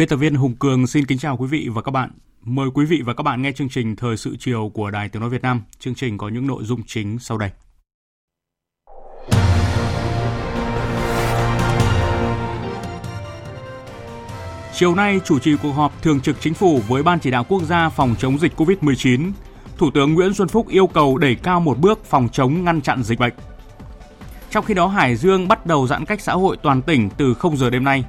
Biên tập viên Hùng Cường xin kính chào quý vị và các bạn. Mời quý vị và các bạn nghe chương trình Thời sự chiều của Đài Tiếng Nói Việt Nam. Chương trình có những nội dung chính sau đây. Chiều nay, chủ trì cuộc họp thường trực chính phủ với Ban chỉ đạo quốc gia phòng chống dịch COVID-19. Thủ tướng Nguyễn Xuân Phúc yêu cầu đẩy cao một bước phòng chống ngăn chặn dịch bệnh. Trong khi đó, Hải Dương bắt đầu giãn cách xã hội toàn tỉnh từ 0 giờ đêm nay.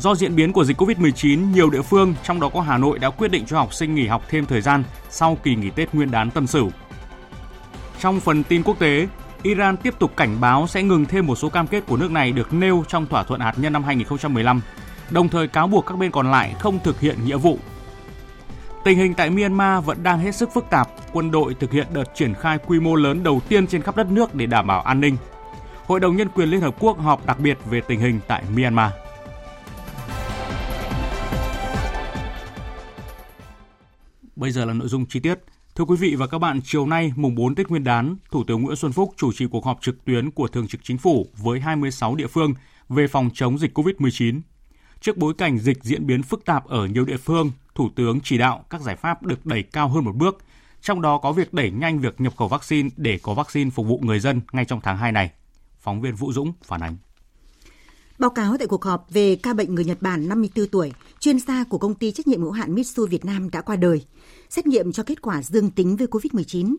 Do diễn biến của dịch COVID-19, nhiều địa phương, trong đó có Hà Nội đã quyết định cho học sinh nghỉ học thêm thời gian sau kỳ nghỉ Tết Nguyên đán Tân Sửu. Trong phần tin quốc tế, Iran tiếp tục cảnh báo sẽ ngừng thêm một số cam kết của nước này được nêu trong thỏa thuận hạt nhân năm 2015, đồng thời cáo buộc các bên còn lại không thực hiện nghĩa vụ. Tình hình tại Myanmar vẫn đang hết sức phức tạp, quân đội thực hiện đợt triển khai quy mô lớn đầu tiên trên khắp đất nước để đảm bảo an ninh. Hội đồng Nhân quyền Liên Hợp Quốc họp đặc biệt về tình hình tại Myanmar. Bây giờ là nội dung chi tiết. Thưa quý vị và các bạn, chiều nay mùng 4 Tết Nguyên đán, Thủ tướng Nguyễn Xuân Phúc chủ trì cuộc họp trực tuyến của Thường trực Chính phủ với 26 địa phương về phòng chống dịch COVID-19. Trước bối cảnh dịch diễn biến phức tạp ở nhiều địa phương, Thủ tướng chỉ đạo các giải pháp được đẩy cao hơn một bước, trong đó có việc đẩy nhanh việc nhập khẩu vaccine để có vaccine phục vụ người dân ngay trong tháng 2 này. Phóng viên Vũ Dũng phản ánh. Báo cáo tại cuộc họp về ca bệnh người Nhật Bản 54 tuổi, chuyên gia của công ty trách nhiệm hữu hạn Mitsu Việt Nam đã qua đời. Xét nghiệm cho kết quả dương tính với COVID-19.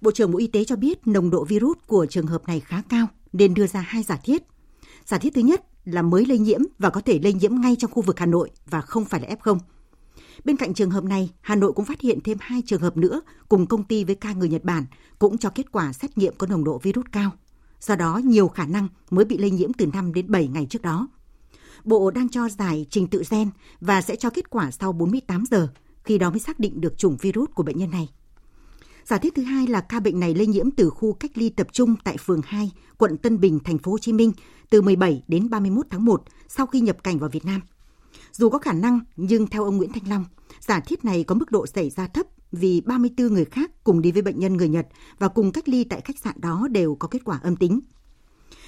Bộ trưởng Bộ Y tế cho biết nồng độ virus của trường hợp này khá cao nên đưa ra hai giả thiết. Giả thiết thứ nhất là mới lây nhiễm và có thể lây nhiễm ngay trong khu vực Hà Nội và không phải là F0. Bên cạnh trường hợp này, Hà Nội cũng phát hiện thêm hai trường hợp nữa cùng công ty với ca người Nhật Bản cũng cho kết quả xét nghiệm có nồng độ virus cao do đó nhiều khả năng mới bị lây nhiễm từ 5 đến 7 ngày trước đó. Bộ đang cho giải trình tự gen và sẽ cho kết quả sau 48 giờ, khi đó mới xác định được chủng virus của bệnh nhân này. Giả thiết thứ hai là ca bệnh này lây nhiễm từ khu cách ly tập trung tại phường 2, quận Tân Bình, thành phố Hồ Chí Minh từ 17 đến 31 tháng 1 sau khi nhập cảnh vào Việt Nam. Dù có khả năng, nhưng theo ông Nguyễn Thanh Long, giả thiết này có mức độ xảy ra thấp vì 34 người khác cùng đi với bệnh nhân người Nhật và cùng cách ly tại khách sạn đó đều có kết quả âm tính.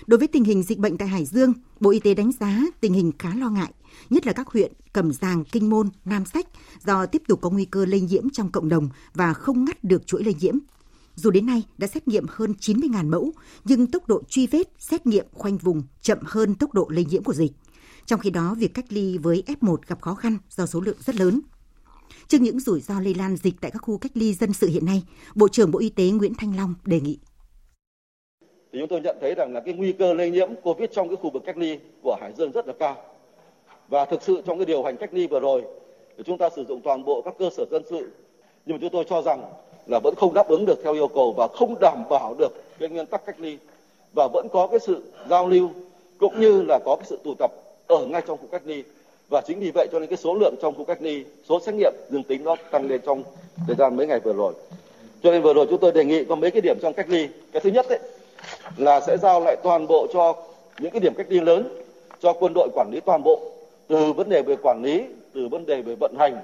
Đối với tình hình dịch bệnh tại Hải Dương, Bộ Y tế đánh giá tình hình khá lo ngại, nhất là các huyện Cẩm Giàng, Kinh Môn, Nam Sách do tiếp tục có nguy cơ lây nhiễm trong cộng đồng và không ngắt được chuỗi lây nhiễm. Dù đến nay đã xét nghiệm hơn 90.000 mẫu, nhưng tốc độ truy vết, xét nghiệm khoanh vùng chậm hơn tốc độ lây nhiễm của dịch. Trong khi đó, việc cách ly với F1 gặp khó khăn do số lượng rất lớn. Trước những rủi ro lây lan dịch tại các khu cách ly dân sự hiện nay, Bộ trưởng Bộ Y tế Nguyễn Thanh Long đề nghị. Thì chúng tôi nhận thấy rằng là cái nguy cơ lây nhiễm COVID trong cái khu vực cách ly của Hải Dương rất là cao. Và thực sự trong cái điều hành cách ly vừa rồi, thì chúng ta sử dụng toàn bộ các cơ sở dân sự. Nhưng mà chúng tôi cho rằng là vẫn không đáp ứng được theo yêu cầu và không đảm bảo được cái nguyên tắc cách ly và vẫn có cái sự giao lưu cũng như là có cái sự tụ tập ở ngay trong khu cách ly và chính vì vậy cho nên cái số lượng trong khu cách ly, số xét nghiệm dương tính nó tăng lên trong thời gian mấy ngày vừa rồi. Cho nên vừa rồi chúng tôi đề nghị có mấy cái điểm trong cách ly. Cái thứ nhất đấy là sẽ giao lại toàn bộ cho những cái điểm cách ly lớn, cho quân đội quản lý toàn bộ, từ vấn đề về quản lý, từ vấn đề về vận hành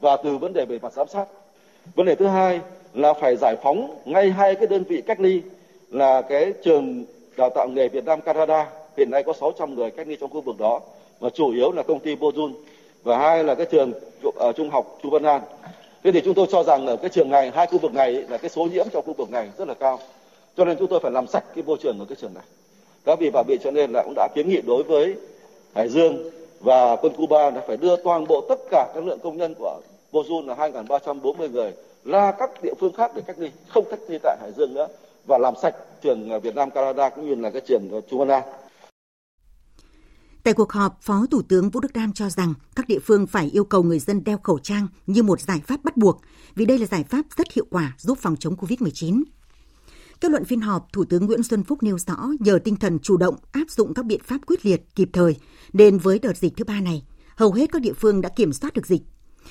và từ vấn đề về mặt giám sát. Vấn đề thứ hai là phải giải phóng ngay hai cái đơn vị cách ly là cái trường đào tạo nghề Việt Nam Canada. Hiện nay có 600 người cách ly trong khu vực đó và chủ yếu là công ty Bojun và hai là cái trường ở trung học Chu Văn An. Thế thì chúng tôi cho rằng ở cái trường này, hai khu vực này là cái số nhiễm trong khu vực này rất là cao. Cho nên chúng tôi phải làm sạch cái môi trường ở cái trường này. Đó vì và bị cho nên là cũng đã kiến nghị đối với Hải Dương và quân Cuba là phải đưa toàn bộ tất cả các lượng công nhân của Bojun là 2.340 người ra các địa phương khác để cách ly, không cách ly tại Hải Dương nữa và làm sạch trường Việt Nam Canada cũng như là cái trường Chu Văn An. Tại cuộc họp, Phó Thủ tướng Vũ Đức Đam cho rằng các địa phương phải yêu cầu người dân đeo khẩu trang như một giải pháp bắt buộc, vì đây là giải pháp rất hiệu quả giúp phòng chống COVID-19. Kết luận phiên họp, Thủ tướng Nguyễn Xuân Phúc nêu rõ nhờ tinh thần chủ động áp dụng các biện pháp quyết liệt, kịp thời, nên với đợt dịch thứ ba này, hầu hết các địa phương đã kiểm soát được dịch.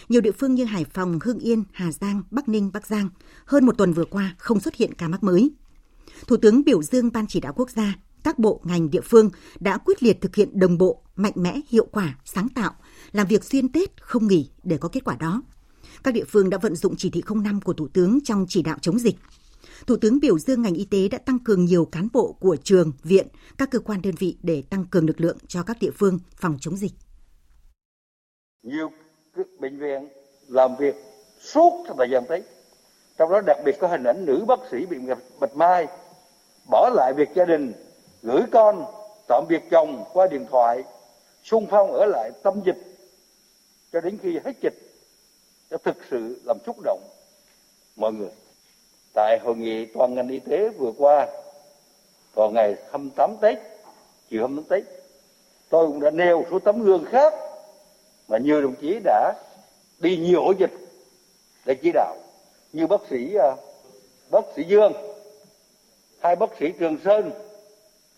Nhiều địa phương như Hải Phòng, Hưng Yên, Hà Giang, Bắc Ninh, Bắc Giang hơn một tuần vừa qua không xuất hiện ca mắc mới. Thủ tướng biểu dương Ban chỉ đạo quốc gia, các bộ ngành địa phương đã quyết liệt thực hiện đồng bộ, mạnh mẽ, hiệu quả, sáng tạo, làm việc xuyên Tết không nghỉ để có kết quả đó. Các địa phương đã vận dụng chỉ thị 05 của Thủ tướng trong chỉ đạo chống dịch. Thủ tướng biểu dương ngành y tế đã tăng cường nhiều cán bộ của trường, viện, các cơ quan đơn vị để tăng cường lực lượng cho các địa phương phòng chống dịch. Nhiều bệnh viện làm việc suốt trong thời gian Tết. Trong đó đặc biệt có hình ảnh nữ bác sĩ bị bạch mai, bỏ lại việc gia đình, gửi con, tạm biệt chồng qua điện thoại, xung phong ở lại tâm dịch cho đến khi hết dịch, đã thực sự làm xúc động mọi người. Tại hội nghị toàn ngành y tế vừa qua, vào ngày 28 Tết, chiều 28 Tết, tôi cũng đã nêu số tấm gương khác mà nhiều đồng chí đã đi nhiều ổ dịch để chỉ đạo như bác sĩ à, bác sĩ Dương, hai bác sĩ Trường Sơn,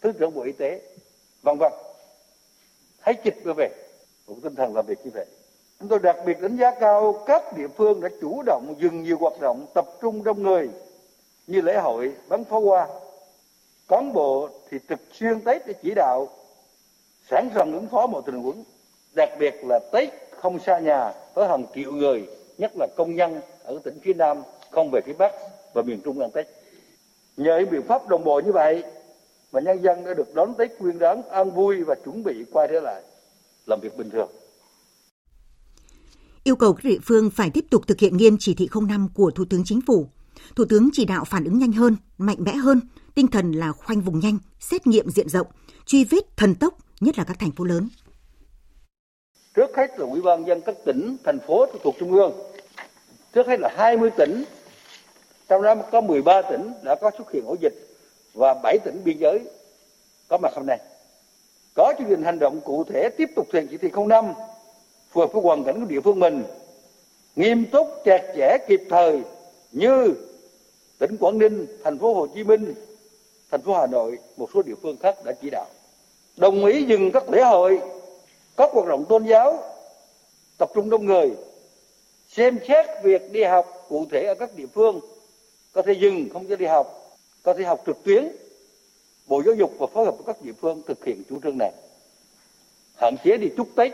thứ trưởng Bộ Y tế, vân vân. Thấy dịch vừa về, cũng tinh thần làm việc như vậy. Chúng tôi đặc biệt đánh giá cao các địa phương đã chủ động dừng nhiều hoạt động tập trung đông người như lễ hội bắn pháo hoa. Cán bộ thì trực xuyên Tết để chỉ đạo sẵn sàng ứng phó mọi tình huống, đặc biệt là Tết không xa nhà với hàng triệu người, nhất là công nhân ở tỉnh phía Nam không về phía Bắc và miền Trung ăn Tết. Nhờ những biện pháp đồng bộ như vậy mà nhân dân đã được đón Tết nguyên đán an vui và chuẩn bị quay trở lại làm việc bình thường. Yêu cầu các địa phương phải tiếp tục thực hiện nghiêm chỉ thị 05 của Thủ tướng Chính phủ. Thủ tướng chỉ đạo phản ứng nhanh hơn, mạnh mẽ hơn, tinh thần là khoanh vùng nhanh, xét nghiệm diện rộng, truy vết thần tốc, nhất là các thành phố lớn. Trước hết là Ủy ban dân các tỉnh, thành phố thuộc Trung ương. Trước hết là 20 tỉnh, trong đó có 13 tỉnh đã có xuất hiện ổ dịch và 7 tỉnh biên giới có mặt hôm nay. Có chương trình hành động cụ thể tiếp tục thực hiện chỉ thị 05 phù hợp với hoàn cảnh của địa phương mình, nghiêm túc, chặt chẽ, kịp thời như tỉnh Quảng Ninh, thành phố Hồ Chí Minh, thành phố Hà Nội, một số địa phương khác đã chỉ đạo. Đồng ý dừng các lễ hội, các hoạt động tôn giáo, tập trung đông người, xem xét việc đi học cụ thể ở các địa phương, có thể dừng không cho đi học, có thể học trực tuyến. Bộ Giáo dục và phối hợp với các địa phương thực hiện chủ trương này. Hạn chế đi chúc Tết,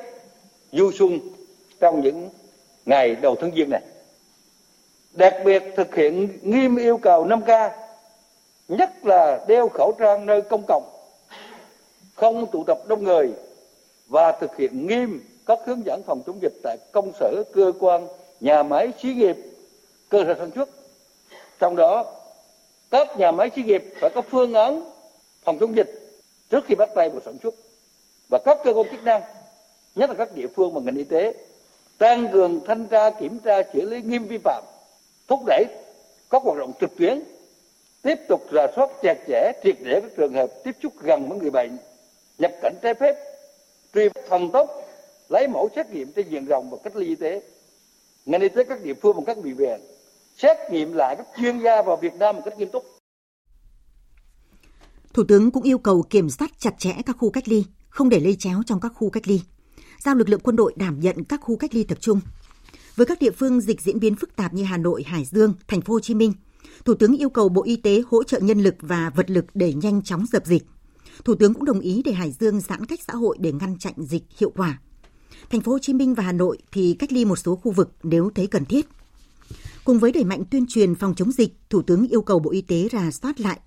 du xuân trong những ngày đầu tháng Giêng này. Đặc biệt thực hiện nghiêm yêu cầu 5K, nhất là đeo khẩu trang nơi công cộng, không tụ tập đông người và thực hiện nghiêm các hướng dẫn phòng chống dịch tại công sở, cơ quan, nhà máy, xí nghiệp, cơ sở sản xuất. Trong đó, các nhà máy xí nghiệp phải có phương án phòng chống dịch trước khi bắt tay vào sản xuất. Và các cơ quan chức năng, nhất là các địa phương và ngành y tế tăng cường thanh tra kiểm tra xử lý nghiêm vi phạm thúc đẩy các hoạt động trực tuyến tiếp tục rà soát chặt chẽ triệt để các trường hợp tiếp xúc gần với người bệnh nhập cảnh trái phép truy thần tốc lấy mẫu xét nghiệm trên diện rộng và cách ly y tế. Ngành y tế các địa phương và các bệnh viện xét nghiệm lại các chuyên gia vào Việt Nam một cách nghiêm túc. Thủ tướng cũng yêu cầu kiểm soát chặt chẽ các khu cách ly, không để lây chéo trong các khu cách ly, giao lực lượng quân đội đảm nhận các khu cách ly tập trung, với các địa phương dịch diễn biến phức tạp như Hà Nội, Hải Dương, Thành phố Hồ Chí Minh, Thủ tướng yêu cầu Bộ Y tế hỗ trợ nhân lực và vật lực để nhanh chóng dập dịch. Thủ tướng cũng đồng ý để Hải Dương giãn cách xã hội để ngăn chặn dịch hiệu quả. Thành phố Hồ Chí Minh và Hà Nội thì cách ly một số khu vực nếu thấy cần thiết. Cùng với đẩy mạnh tuyên truyền phòng chống dịch, Thủ tướng yêu cầu Bộ Y tế rà soát lại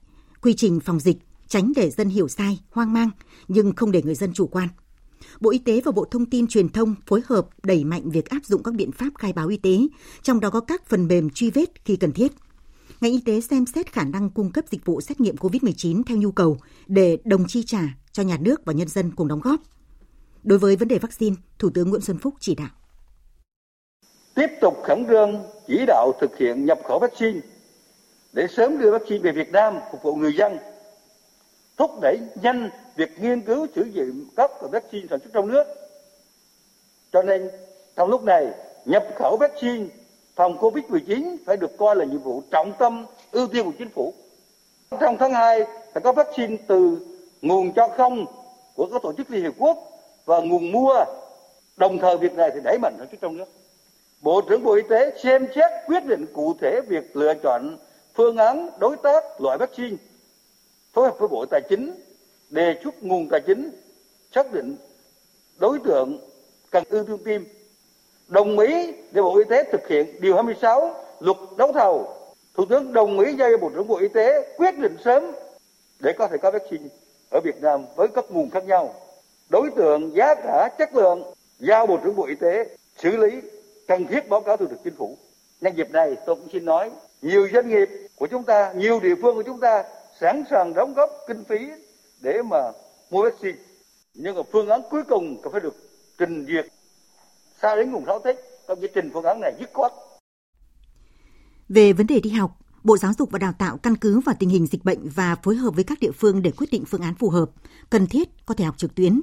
quy trình phòng dịch, tránh để dân hiểu sai, hoang mang, nhưng không để người dân chủ quan. Bộ Y tế và Bộ Thông tin Truyền thông phối hợp đẩy mạnh việc áp dụng các biện pháp khai báo y tế, trong đó có các phần mềm truy vết khi cần thiết. Ngành y tế xem xét khả năng cung cấp dịch vụ xét nghiệm COVID-19 theo nhu cầu để đồng chi trả cho nhà nước và nhân dân cùng đóng góp. Đối với vấn đề vaccine, Thủ tướng Nguyễn Xuân Phúc chỉ đạo. Tiếp tục khẩn trương chỉ đạo thực hiện nhập khẩu vaccine để sớm đưa vaccine về Việt Nam phục vụ người dân. thúc đẩy nhanh việc nghiên cứu sử dụng các vaccine sản xuất trong nước. Cho nên, trong lúc này, nhập khẩu vaccine phòng Covid-19 phải được coi là nhiệm vụ trọng tâm, ưu tiên của chính phủ. Trong tháng 2 phải có vaccine từ nguồn cho không của các tổ chức Liên Hiệp Quốc và nguồn mua. Đồng thời, việc này thì đẩy mạnh sản xuất trong nước. Bộ trưởng Bộ Y tế xem xét quyết định cụ thể việc lựa chọn phương án đối tác loại vaccine, phối hợp với Bộ Tài chính, đề xuất nguồn tài chính, xác định đối tượng cần ưu tiên tiêm. Đồng ý để Bộ Y tế thực hiện điều 26 luật đấu thầu. Thủ tướng đồng ý giao cho Bộ trưởng Bộ Y tế quyết định sớm để có thể có vaccine ở Việt Nam với các nguồn khác nhau. Đối tượng giá cả chất lượng giao Bộ trưởng Bộ Y tế xử lý cần thiết báo cáo thường trực chính phủ. Nhân dịp này tôi cũng xin nói nhiều doanh nghiệp của chúng ta nhiều địa phương của chúng ta sẵn sàng đóng góp kinh phí để mà mua vaccine. Nhưng mà phương án cuối cùng cần phải được trình duyệt. Sao đến mùng 6 Tết công chí trình phương án này dứt khoát. Về vấn đề đi học, Bộ Giáo dục và Đào tạo căn cứ vào tình hình dịch bệnh và phối hợp với các địa phương để quyết định phương án phù hợp, cần thiết có thể học trực tuyến.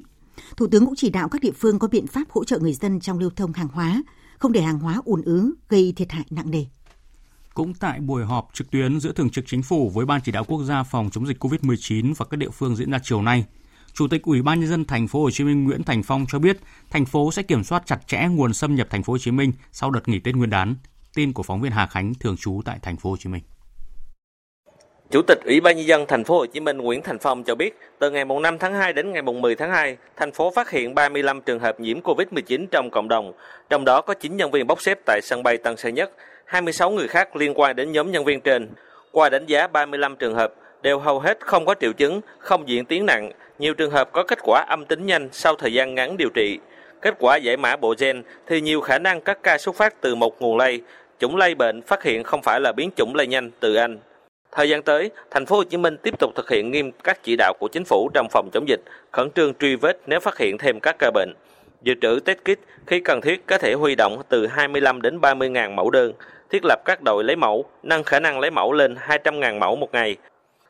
Thủ tướng cũng chỉ đạo các địa phương có biện pháp hỗ trợ người dân trong lưu thông hàng hóa, không để hàng hóa ùn ứ gây thiệt hại nặng nề. Cũng tại buổi họp trực tuyến giữa Thường trực Chính phủ với Ban chỉ đạo quốc gia phòng chống dịch COVID-19 và các địa phương diễn ra chiều nay, Chủ tịch Ủy ban nhân dân thành phố Hồ Chí Minh Nguyễn Thành Phong cho biết, thành phố sẽ kiểm soát chặt chẽ nguồn xâm nhập thành phố Hồ Chí Minh sau đợt nghỉ Tết Nguyên đán. Tin của phóng viên Hà Khánh thường trú tại thành phố Hồ Chí Minh. Chủ tịch Ủy ban nhân dân thành phố Hồ Chí Minh Nguyễn Thành Phong cho biết, từ ngày 5 tháng 2 đến ngày 10 tháng 2, thành phố phát hiện 35 trường hợp nhiễm COVID-19 trong cộng đồng, trong đó có 9 nhân viên bốc xếp tại sân bay Tân Sơn Nhất, 26 người khác liên quan đến nhóm nhân viên trên. Qua đánh giá 35 trường hợp đều hầu hết không có triệu chứng, không diễn tiến nặng, nhiều trường hợp có kết quả âm tính nhanh sau thời gian ngắn điều trị. Kết quả giải mã bộ gen thì nhiều khả năng các ca xuất phát từ một nguồn lây, chủng lây bệnh phát hiện không phải là biến chủng lây nhanh từ Anh. Thời gian tới, thành phố Hồ Chí Minh tiếp tục thực hiện nghiêm các chỉ đạo của chính phủ trong phòng chống dịch, khẩn trương truy vết nếu phát hiện thêm các ca bệnh. Dự trữ test kit khi cần thiết có thể huy động từ 25 đến 30 ngàn mẫu đơn, thiết lập các đội lấy mẫu, nâng khả năng lấy mẫu lên 200 ngàn mẫu một ngày.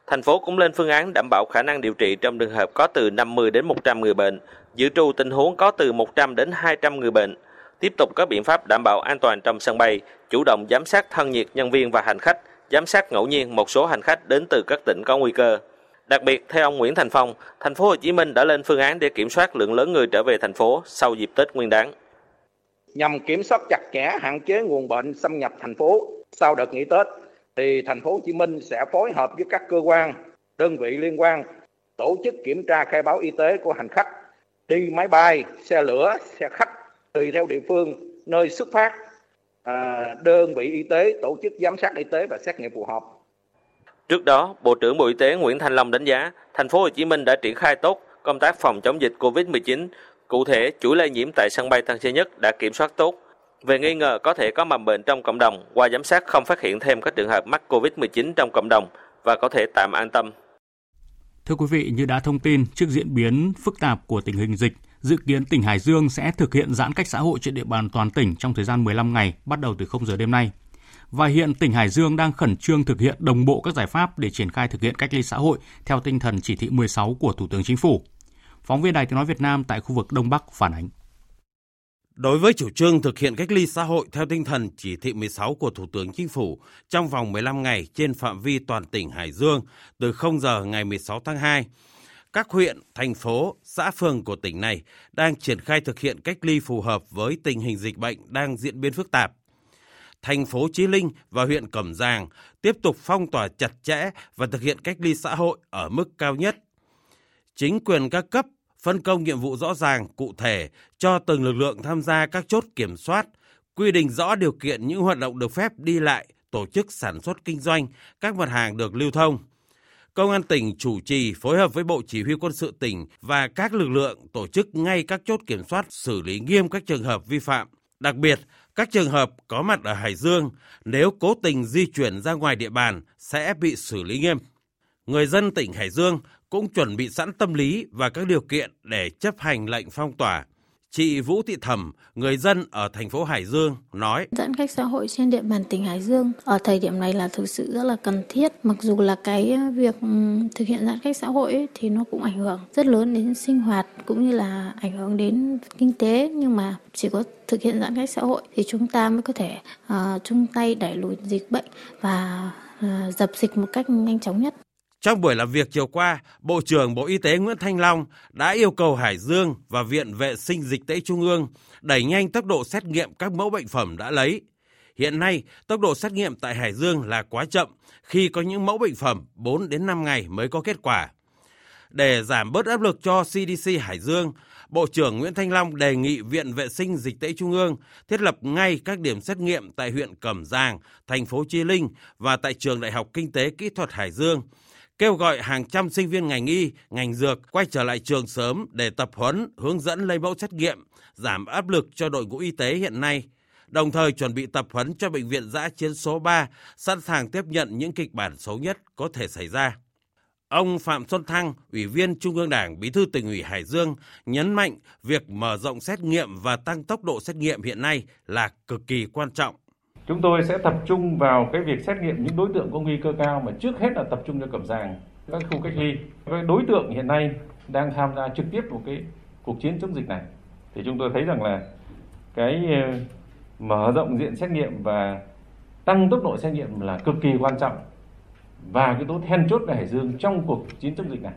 Thành phố cũng lên phương án đảm bảo khả năng điều trị trong trường hợp có từ 50 đến 100 người bệnh, dự trù tình huống có từ 100 đến 200 người bệnh tiếp tục có biện pháp đảm bảo an toàn trong sân bay, chủ động giám sát thân nhiệt nhân viên và hành khách, giám sát ngẫu nhiên một số hành khách đến từ các tỉnh có nguy cơ. Đặc biệt, theo ông Nguyễn Thành Phong, thành phố Hồ Chí Minh đã lên phương án để kiểm soát lượng lớn người trở về thành phố sau dịp Tết Nguyên đán. Nhằm kiểm soát chặt chẽ hạn chế nguồn bệnh xâm nhập thành phố sau đợt nghỉ Tết, thì thành phố Hồ Chí Minh sẽ phối hợp với các cơ quan, đơn vị liên quan tổ chức kiểm tra khai báo y tế của hành khách đi máy bay, xe lửa, xe khách tùy theo địa phương nơi xuất phát à, đơn vị y tế tổ chức giám sát y tế và xét nghiệm phù hợp. Trước đó, Bộ trưởng Bộ Y tế Nguyễn Thanh Long đánh giá thành phố Hồ Chí Minh đã triển khai tốt công tác phòng chống dịch COVID-19. Cụ thể, chuỗi lây nhiễm tại sân bay Tân Sơn Nhất đã kiểm soát tốt. Về nghi ngờ có thể có mầm bệnh trong cộng đồng, qua giám sát không phát hiện thêm các trường hợp mắc COVID-19 trong cộng đồng và có thể tạm an tâm. Thưa quý vị, như đã thông tin, trước diễn biến phức tạp của tình hình dịch, Dự kiến tỉnh Hải Dương sẽ thực hiện giãn cách xã hội trên địa bàn toàn tỉnh trong thời gian 15 ngày, bắt đầu từ 0 giờ đêm nay. Và hiện tỉnh Hải Dương đang khẩn trương thực hiện đồng bộ các giải pháp để triển khai thực hiện cách ly xã hội theo tinh thần chỉ thị 16 của Thủ tướng Chính phủ. Phóng viên Đài Tiếng nói Việt Nam tại khu vực Đông Bắc phản ánh. Đối với chủ trương thực hiện cách ly xã hội theo tinh thần chỉ thị 16 của Thủ tướng Chính phủ trong vòng 15 ngày trên phạm vi toàn tỉnh Hải Dương từ 0 giờ ngày 16 tháng 2, các huyện, thành phố, xã phường của tỉnh này đang triển khai thực hiện cách ly phù hợp với tình hình dịch bệnh đang diễn biến phức tạp. Thành phố Chí Linh và huyện Cẩm Giàng tiếp tục phong tỏa chặt chẽ và thực hiện cách ly xã hội ở mức cao nhất. Chính quyền các cấp phân công nhiệm vụ rõ ràng, cụ thể cho từng lực lượng tham gia các chốt kiểm soát, quy định rõ điều kiện những hoạt động được phép đi lại, tổ chức sản xuất kinh doanh, các mặt hàng được lưu thông – Công an tỉnh chủ trì phối hợp với Bộ Chỉ huy quân sự tỉnh và các lực lượng tổ chức ngay các chốt kiểm soát xử lý nghiêm các trường hợp vi phạm. Đặc biệt, các trường hợp có mặt ở Hải Dương nếu cố tình di chuyển ra ngoài địa bàn sẽ bị xử lý nghiêm. Người dân tỉnh Hải Dương cũng chuẩn bị sẵn tâm lý và các điều kiện để chấp hành lệnh phong tỏa. Chị Vũ Thị Thẩm, người dân ở thành phố Hải Dương nói: Giãn cách xã hội trên địa bàn tỉnh Hải Dương ở thời điểm này là thực sự rất là cần thiết. Mặc dù là cái ờ, việc ừ, thực hiện giãn cách xã hội ấy, thì nó cũng ảnh hưởng rất lớn đến sinh hoạt cũng như là ảnh hưởng đến kinh tế nhưng mà chỉ có thực hiện giãn cách xã hội thì chúng ta mới có thể uh, chung tay đẩy lùi dịch bệnh và uh, dập dịch một cách nhanh chóng nhất. Trong buổi làm việc chiều qua, Bộ trưởng Bộ Y tế Nguyễn Thanh Long đã yêu cầu Hải Dương và Viện Vệ sinh Dịch tễ Trung ương đẩy nhanh tốc độ xét nghiệm các mẫu bệnh phẩm đã lấy. Hiện nay, tốc độ xét nghiệm tại Hải Dương là quá chậm khi có những mẫu bệnh phẩm 4 đến 5 ngày mới có kết quả. Để giảm bớt áp lực cho CDC Hải Dương, Bộ trưởng Nguyễn Thanh Long đề nghị Viện Vệ sinh Dịch tễ Trung ương thiết lập ngay các điểm xét nghiệm tại huyện Cẩm Giàng, thành phố Chi Linh và tại Trường Đại học Kinh tế Kỹ thuật Hải Dương – kêu gọi hàng trăm sinh viên ngành y, ngành dược quay trở lại trường sớm để tập huấn, hướng dẫn lấy mẫu xét nghiệm, giảm áp lực cho đội ngũ y tế hiện nay, đồng thời chuẩn bị tập huấn cho bệnh viện giã chiến số 3, sẵn sàng tiếp nhận những kịch bản xấu nhất có thể xảy ra. Ông Phạm Xuân Thăng, Ủy viên Trung ương Đảng, Bí thư tỉnh ủy Hải Dương nhấn mạnh việc mở rộng xét nghiệm và tăng tốc độ xét nghiệm hiện nay là cực kỳ quan trọng. Chúng tôi sẽ tập trung vào cái việc xét nghiệm những đối tượng có nguy cơ cao mà trước hết là tập trung cho cẩm giàng, các khu cách ly. Các đối tượng hiện nay đang tham gia trực tiếp vào cái cuộc chiến chống dịch này. Thì chúng tôi thấy rằng là cái ờ, mở rộng diện xét nghiệm và tăng tốc độ xét nghiệm là cực kỳ quan trọng và cái tố then chốt của Hải Dương trong cuộc chiến chống dịch này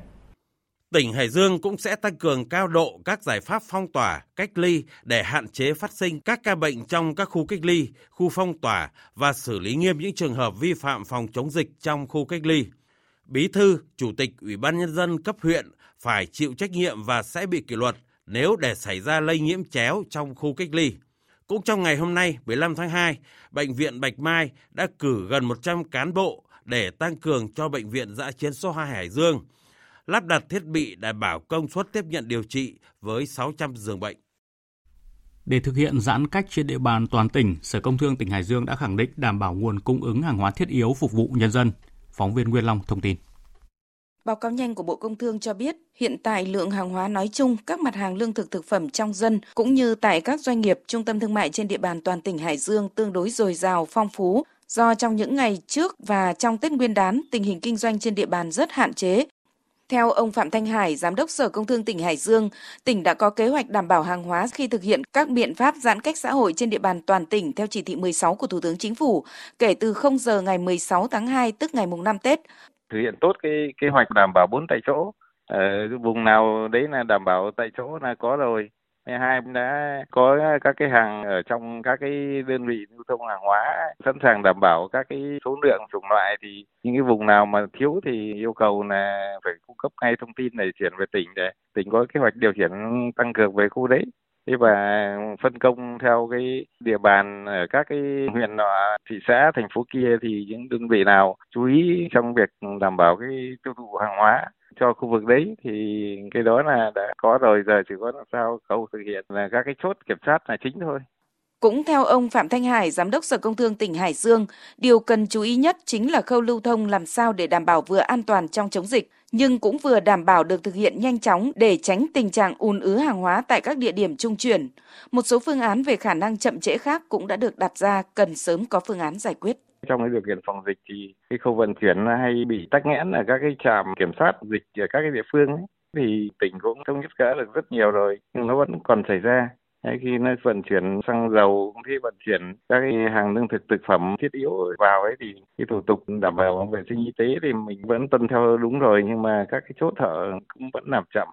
tỉnh Hải Dương cũng sẽ tăng cường cao độ các giải pháp phong tỏa, cách ly để hạn chế phát sinh các ca bệnh trong các khu cách ly, khu phong tỏa và xử lý nghiêm những trường hợp vi phạm phòng chống dịch trong khu cách ly. Bí thư, Chủ tịch Ủy ban Nhân dân cấp huyện phải chịu trách nhiệm và sẽ bị kỷ luật nếu để xảy ra lây nhiễm chéo trong khu cách ly. Cũng trong ngày hôm nay, 15 tháng 2, Bệnh viện Bạch Mai đã cử gần 100 cán bộ để tăng cường cho Bệnh viện Giã chiến số 2 Hải Dương – lắp đặt thiết bị đảm bảo công suất tiếp nhận điều trị với 600 giường bệnh. Để thực hiện giãn cách trên địa bàn toàn tỉnh, Sở Công Thương tỉnh Hải Dương đã khẳng định đảm bảo nguồn cung ứng hàng hóa thiết yếu phục vụ nhân dân. Phóng viên Nguyên Long thông tin. Báo cáo nhanh của Bộ Công Thương cho biết, hiện tại lượng hàng hóa nói chung, các mặt hàng lương thực thực phẩm trong dân cũng như tại các doanh nghiệp, trung tâm thương mại trên địa bàn toàn tỉnh Hải Dương tương đối dồi dào, phong phú, do trong những ngày trước và trong Tết Nguyên đán, tình hình kinh doanh trên địa bàn rất hạn chế, theo ông Phạm Thanh Hải, Giám đốc Sở Công Thương tỉnh Hải Dương, tỉnh đã có kế hoạch đảm bảo hàng hóa khi thực hiện các biện pháp giãn cách xã hội trên địa bàn toàn tỉnh theo chỉ thị 16 của Thủ tướng Chính phủ kể từ 0 giờ ngày 16 tháng 2 tức ngày mùng 5 Tết. Thực hiện tốt cái kế hoạch đảm bảo bốn tại chỗ. Ở vùng nào đấy là đảm bảo tại chỗ là có rồi hai đã có các cái hàng ở trong các cái đơn vị lưu thông hàng hóa, sẵn sàng đảm bảo các cái số lượng chủng loại. Thì những cái vùng nào mà thiếu thì yêu cầu là phải cung cấp ngay thông tin để chuyển về tỉnh để tỉnh có kế hoạch điều chuyển tăng cường về khu đấy. Thế và phân công theo cái địa bàn ở các cái huyện nọ, thị xã, thành phố kia thì những đơn vị nào chú ý trong việc đảm bảo cái tiêu thụ hàng hóa cho khu vực đấy thì cái đó là đã có rồi giờ chỉ có làm sao khâu thực hiện là các cái chốt kiểm soát là chính thôi. Cũng theo ông Phạm Thanh Hải, Giám đốc Sở Công Thương tỉnh Hải Dương, điều cần chú ý nhất chính là khâu lưu thông làm sao để đảm bảo vừa an toàn trong chống dịch, nhưng cũng vừa đảm bảo được thực hiện nhanh chóng để tránh tình trạng ùn ứ hàng hóa tại các địa điểm trung chuyển. Một số phương án về khả năng chậm trễ khác cũng đã được đặt ra, cần sớm có phương án giải quyết. Trong cái điều kiện phòng dịch thì cái khâu vận chuyển hay bị tắc nghẽn ở các cái trạm kiểm soát dịch ở các cái địa phương ấy, thì tỉnh cũng thống nhất cỡ được rất nhiều rồi nhưng nó vẫn còn xảy ra. Hay khi nó vận chuyển xăng dầu cũng thế vận chuyển các cái hàng lương thực thực phẩm thiết yếu vào ấy thì cái thủ tục đảm bảo vệ sinh y tế thì mình vẫn tuân theo đúng rồi nhưng mà các cái chốt thở cũng vẫn làm chậm.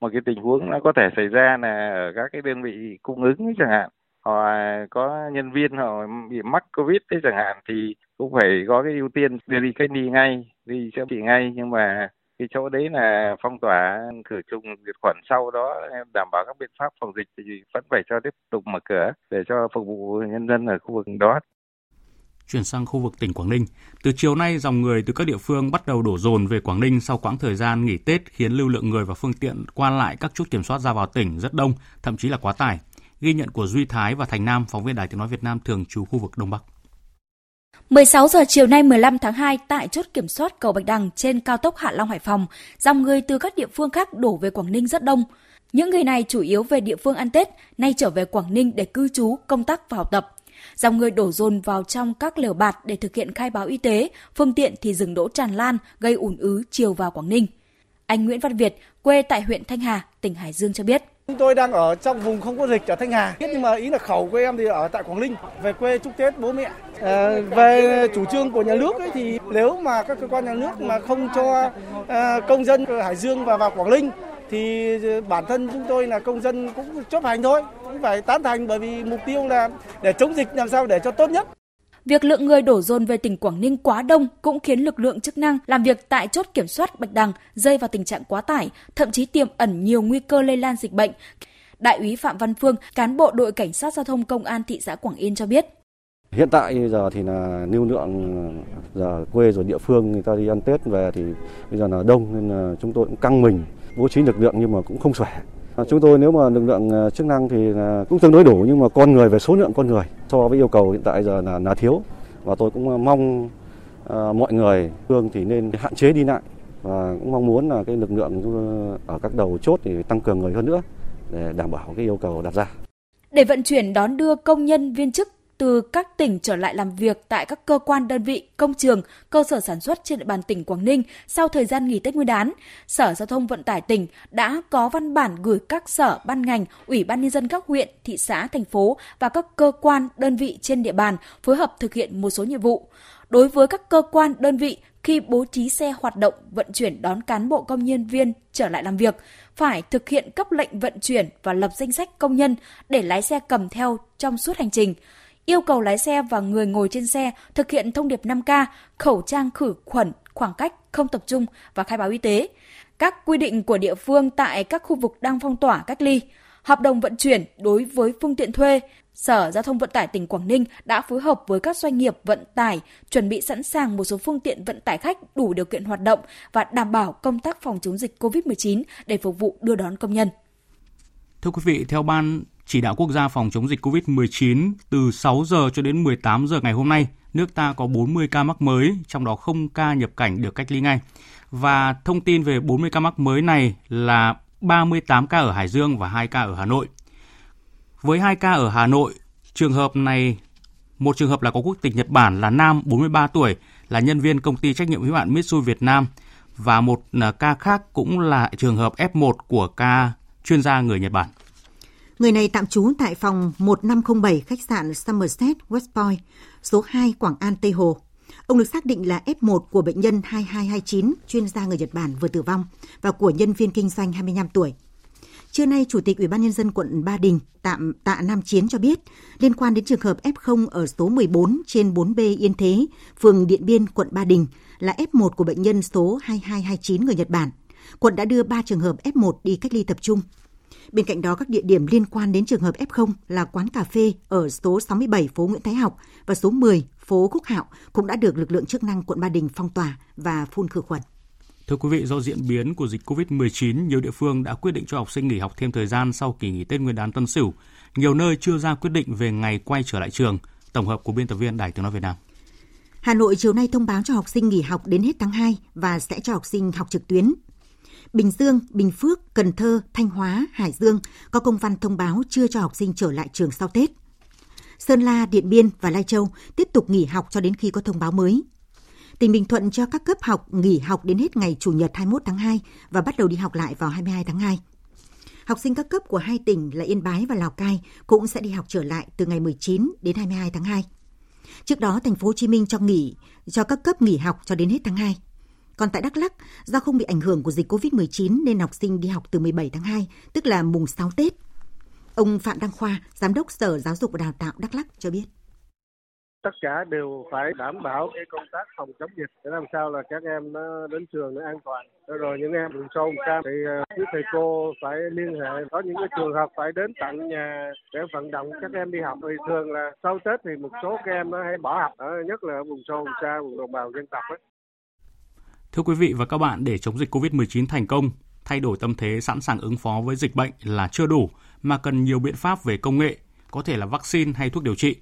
Một cái tình huống nó có thể xảy ra là ở các cái đơn vị cung ứng chẳng hạn họ có nhân viên họ bị mắc covid thế chẳng hạn thì cũng phải có cái ưu tiên đưa đi cách ly ngay đi chữa trị ngay nhưng mà cái chỗ đấy là phong tỏa khử trùng diệt khuẩn sau đó đảm bảo các biện pháp phòng dịch thì vẫn phải cho tiếp tục mở cửa để cho phục vụ nhân dân ở khu vực đó. Chuyển sang khu vực tỉnh Quảng Ninh, từ chiều nay dòng người từ các địa phương bắt đầu đổ dồn về Quảng Ninh sau quãng thời gian nghỉ Tết khiến lưu lượng người và phương tiện qua lại các chốt kiểm soát ra vào tỉnh rất đông, thậm chí là quá tải. Ghi nhận của Duy Thái và Thành Nam, phóng viên Đài Tiếng Nói Việt Nam thường trú khu vực Đông Bắc. 16 giờ chiều nay 15 tháng 2 tại chốt kiểm soát cầu Bạch Đằng trên cao tốc Hạ Long Hải Phòng, dòng người từ các địa phương khác đổ về Quảng Ninh rất đông. Những người này chủ yếu về địa phương ăn Tết, nay trở về Quảng Ninh để cư trú, công tác và học tập. Dòng người đổ dồn vào trong các lều bạt để thực hiện khai báo y tế, phương tiện thì dừng đỗ tràn lan, gây ủn ứ chiều vào Quảng Ninh. Anh Nguyễn Văn Việt, quê tại huyện Thanh Hà, tỉnh Hải Dương cho biết. Chúng tôi đang ở trong vùng không có dịch ở Thanh Hà, nhưng mà ý là khẩu của em thì ở tại Quảng Ninh, về quê chúc Tết bố mẹ. À, về chủ trương của nhà nước ấy thì nếu mà các cơ quan nhà nước mà không cho à, công dân Hải Dương và vào Quảng Ninh thì bản thân chúng tôi là công dân cũng chấp hành thôi, cũng phải tán thành bởi vì mục tiêu là để chống dịch làm sao để cho tốt nhất. Việc lượng người đổ dồn về tỉnh Quảng Ninh quá đông cũng khiến lực lượng chức năng làm việc tại chốt kiểm soát Bạch Đằng rơi vào tình trạng quá tải, thậm chí tiềm ẩn nhiều nguy cơ lây lan dịch bệnh. Đại úy Phạm Văn Phương, cán bộ đội cảnh sát giao thông công an thị xã Quảng Yên cho biết. Hiện tại giờ thì là lưu lượng giờ quê rồi địa phương người ta đi ăn Tết về thì bây giờ là đông nên là chúng tôi cũng căng mình bố trí lực lượng nhưng mà cũng không xuể. À, chúng tôi nếu mà lực lượng à, chức năng thì à, cũng tương đối đủ nhưng mà con người về số lượng con người so với yêu cầu hiện tại giờ là là thiếu và tôi cũng mong uh, mọi người phương thì nên hạn chế đi lại và cũng mong muốn là cái lực lượng ở các đầu chốt thì tăng cường người hơn nữa để đảm bảo cái yêu cầu đặt ra. Để vận chuyển đón đưa công nhân viên chức từ các tỉnh trở lại làm việc tại các cơ quan đơn vị, công trường, cơ sở sản xuất trên địa bàn tỉnh Quảng Ninh sau thời gian nghỉ Tết Nguyên đán, Sở Giao thông Vận tải tỉnh đã có văn bản gửi các sở, ban ngành, ủy ban nhân dân các huyện, thị xã, thành phố và các cơ quan, đơn vị trên địa bàn phối hợp thực hiện một số nhiệm vụ. Đối với các cơ quan, đơn vị khi bố trí xe hoạt động vận chuyển đón cán bộ công nhân viên trở lại làm việc, phải thực hiện cấp lệnh vận chuyển và lập danh sách công nhân để lái xe cầm theo trong suốt hành trình yêu cầu lái xe và người ngồi trên xe thực hiện thông điệp 5K, khẩu trang khử khuẩn, khoảng cách, không tập trung và khai báo y tế. Các quy định của địa phương tại các khu vực đang phong tỏa cách ly, hợp đồng vận chuyển đối với phương tiện thuê, Sở Giao thông Vận tải tỉnh Quảng Ninh đã phối hợp với các doanh nghiệp vận tải chuẩn bị sẵn sàng một số phương tiện vận tải khách đủ điều kiện hoạt động và đảm bảo công tác phòng chống dịch COVID-19 để phục vụ đưa đón công nhân. Thưa quý vị, theo Ban chỉ đạo quốc gia phòng chống dịch COVID-19 từ 6 giờ cho đến 18 giờ ngày hôm nay, nước ta có 40 ca mắc mới, trong đó không ca nhập cảnh được cách ly ngay. Và thông tin về 40 ca mắc mới này là 38 ca ở Hải Dương và 2 ca ở Hà Nội. Với 2 ca ở Hà Nội, trường hợp này một trường hợp là có quốc tịch Nhật Bản là nam 43 tuổi, là nhân viên công ty trách nhiệm hữu hạn Mitsui Việt Nam và một à, ca khác cũng là trường hợp F1 của ca chuyên gia người Nhật Bản. Người này tạm trú tại phòng 1507 khách sạn Somerset West Point, số 2 Quảng An, Tây Hồ. Ông được xác định là F1 của bệnh nhân 2229, chuyên gia người Nhật Bản vừa tử vong, và của nhân viên kinh doanh 25 tuổi. Trưa nay, Chủ tịch Ủy ban nhân dân quận Ba Đình tạm Tạ Nam Chiến cho biết, liên quan đến trường hợp F0 ở số 14 trên 4B Yên Thế, phường Điện Biên, quận Ba Đình là F1 của bệnh nhân số 2229 người Nhật Bản. Quận đã đưa 3 trường hợp F1 đi cách ly tập trung Bên cạnh đó, các địa điểm liên quan đến trường hợp F0 là quán cà phê ở số 67 phố Nguyễn Thái Học và số 10 phố Cúc Hạo cũng đã được lực lượng chức năng quận Ba Đình phong tỏa và phun khử khuẩn. Thưa quý vị, do diễn biến của dịch COVID-19, nhiều địa phương đã quyết định cho học sinh nghỉ học thêm thời gian sau kỳ nghỉ Tết Nguyên đán Tân Sửu. Nhiều nơi chưa ra quyết định về ngày quay trở lại trường. Tổng hợp của biên tập viên Đài Tiếng nói Việt Nam. Hà Nội chiều nay thông báo cho học sinh nghỉ học đến hết tháng 2 và sẽ cho học sinh học trực tuyến Bình Dương, Bình Phước, Cần Thơ, Thanh Hóa, Hải Dương có công văn thông báo chưa cho học sinh trở lại trường sau Tết. Sơn La, Điện Biên và Lai Châu tiếp tục nghỉ học cho đến khi có thông báo mới. Tỉnh Bình Thuận cho các cấp học nghỉ học đến hết ngày Chủ nhật 21 tháng 2 và bắt đầu đi học lại vào 22 tháng 2. Học sinh các cấp của hai tỉnh là Yên Bái và Lào Cai cũng sẽ đi học trở lại từ ngày 19 đến 22 tháng 2. Trước đó, thành phố Hồ Chí Minh cho nghỉ cho các cấp nghỉ học cho đến hết tháng 2. Còn tại Đắk Lắk, do không bị ảnh hưởng của dịch COVID-19 nên học sinh đi học từ 17 tháng 2, tức là mùng 6 Tết. Ông Phạm Đăng Khoa, Giám đốc Sở Giáo dục và Đào tạo Đắk Lắk cho biết. Tất cả đều phải đảm bảo cái công tác phòng chống dịch để làm sao là các em nó đến trường nó an toàn. Rồi những em vùng sâu vùng xa thì ờ, quý thầy cô phải liên hệ. Có những cái trường hợp phải đến tận nhà để vận động các em đi học. Thì thường là sau tết thì một số các em nó hay bỏ học nhất là ở vùng sâu vùng xa vùng đồng bào dân tộc ấy. Thưa quý vị và các bạn, để chống dịch COVID-19 thành công, thay đổi tâm thế sẵn sàng ứng phó với dịch bệnh là chưa đủ, mà cần nhiều biện pháp về công nghệ, có thể là vaccine hay thuốc điều trị.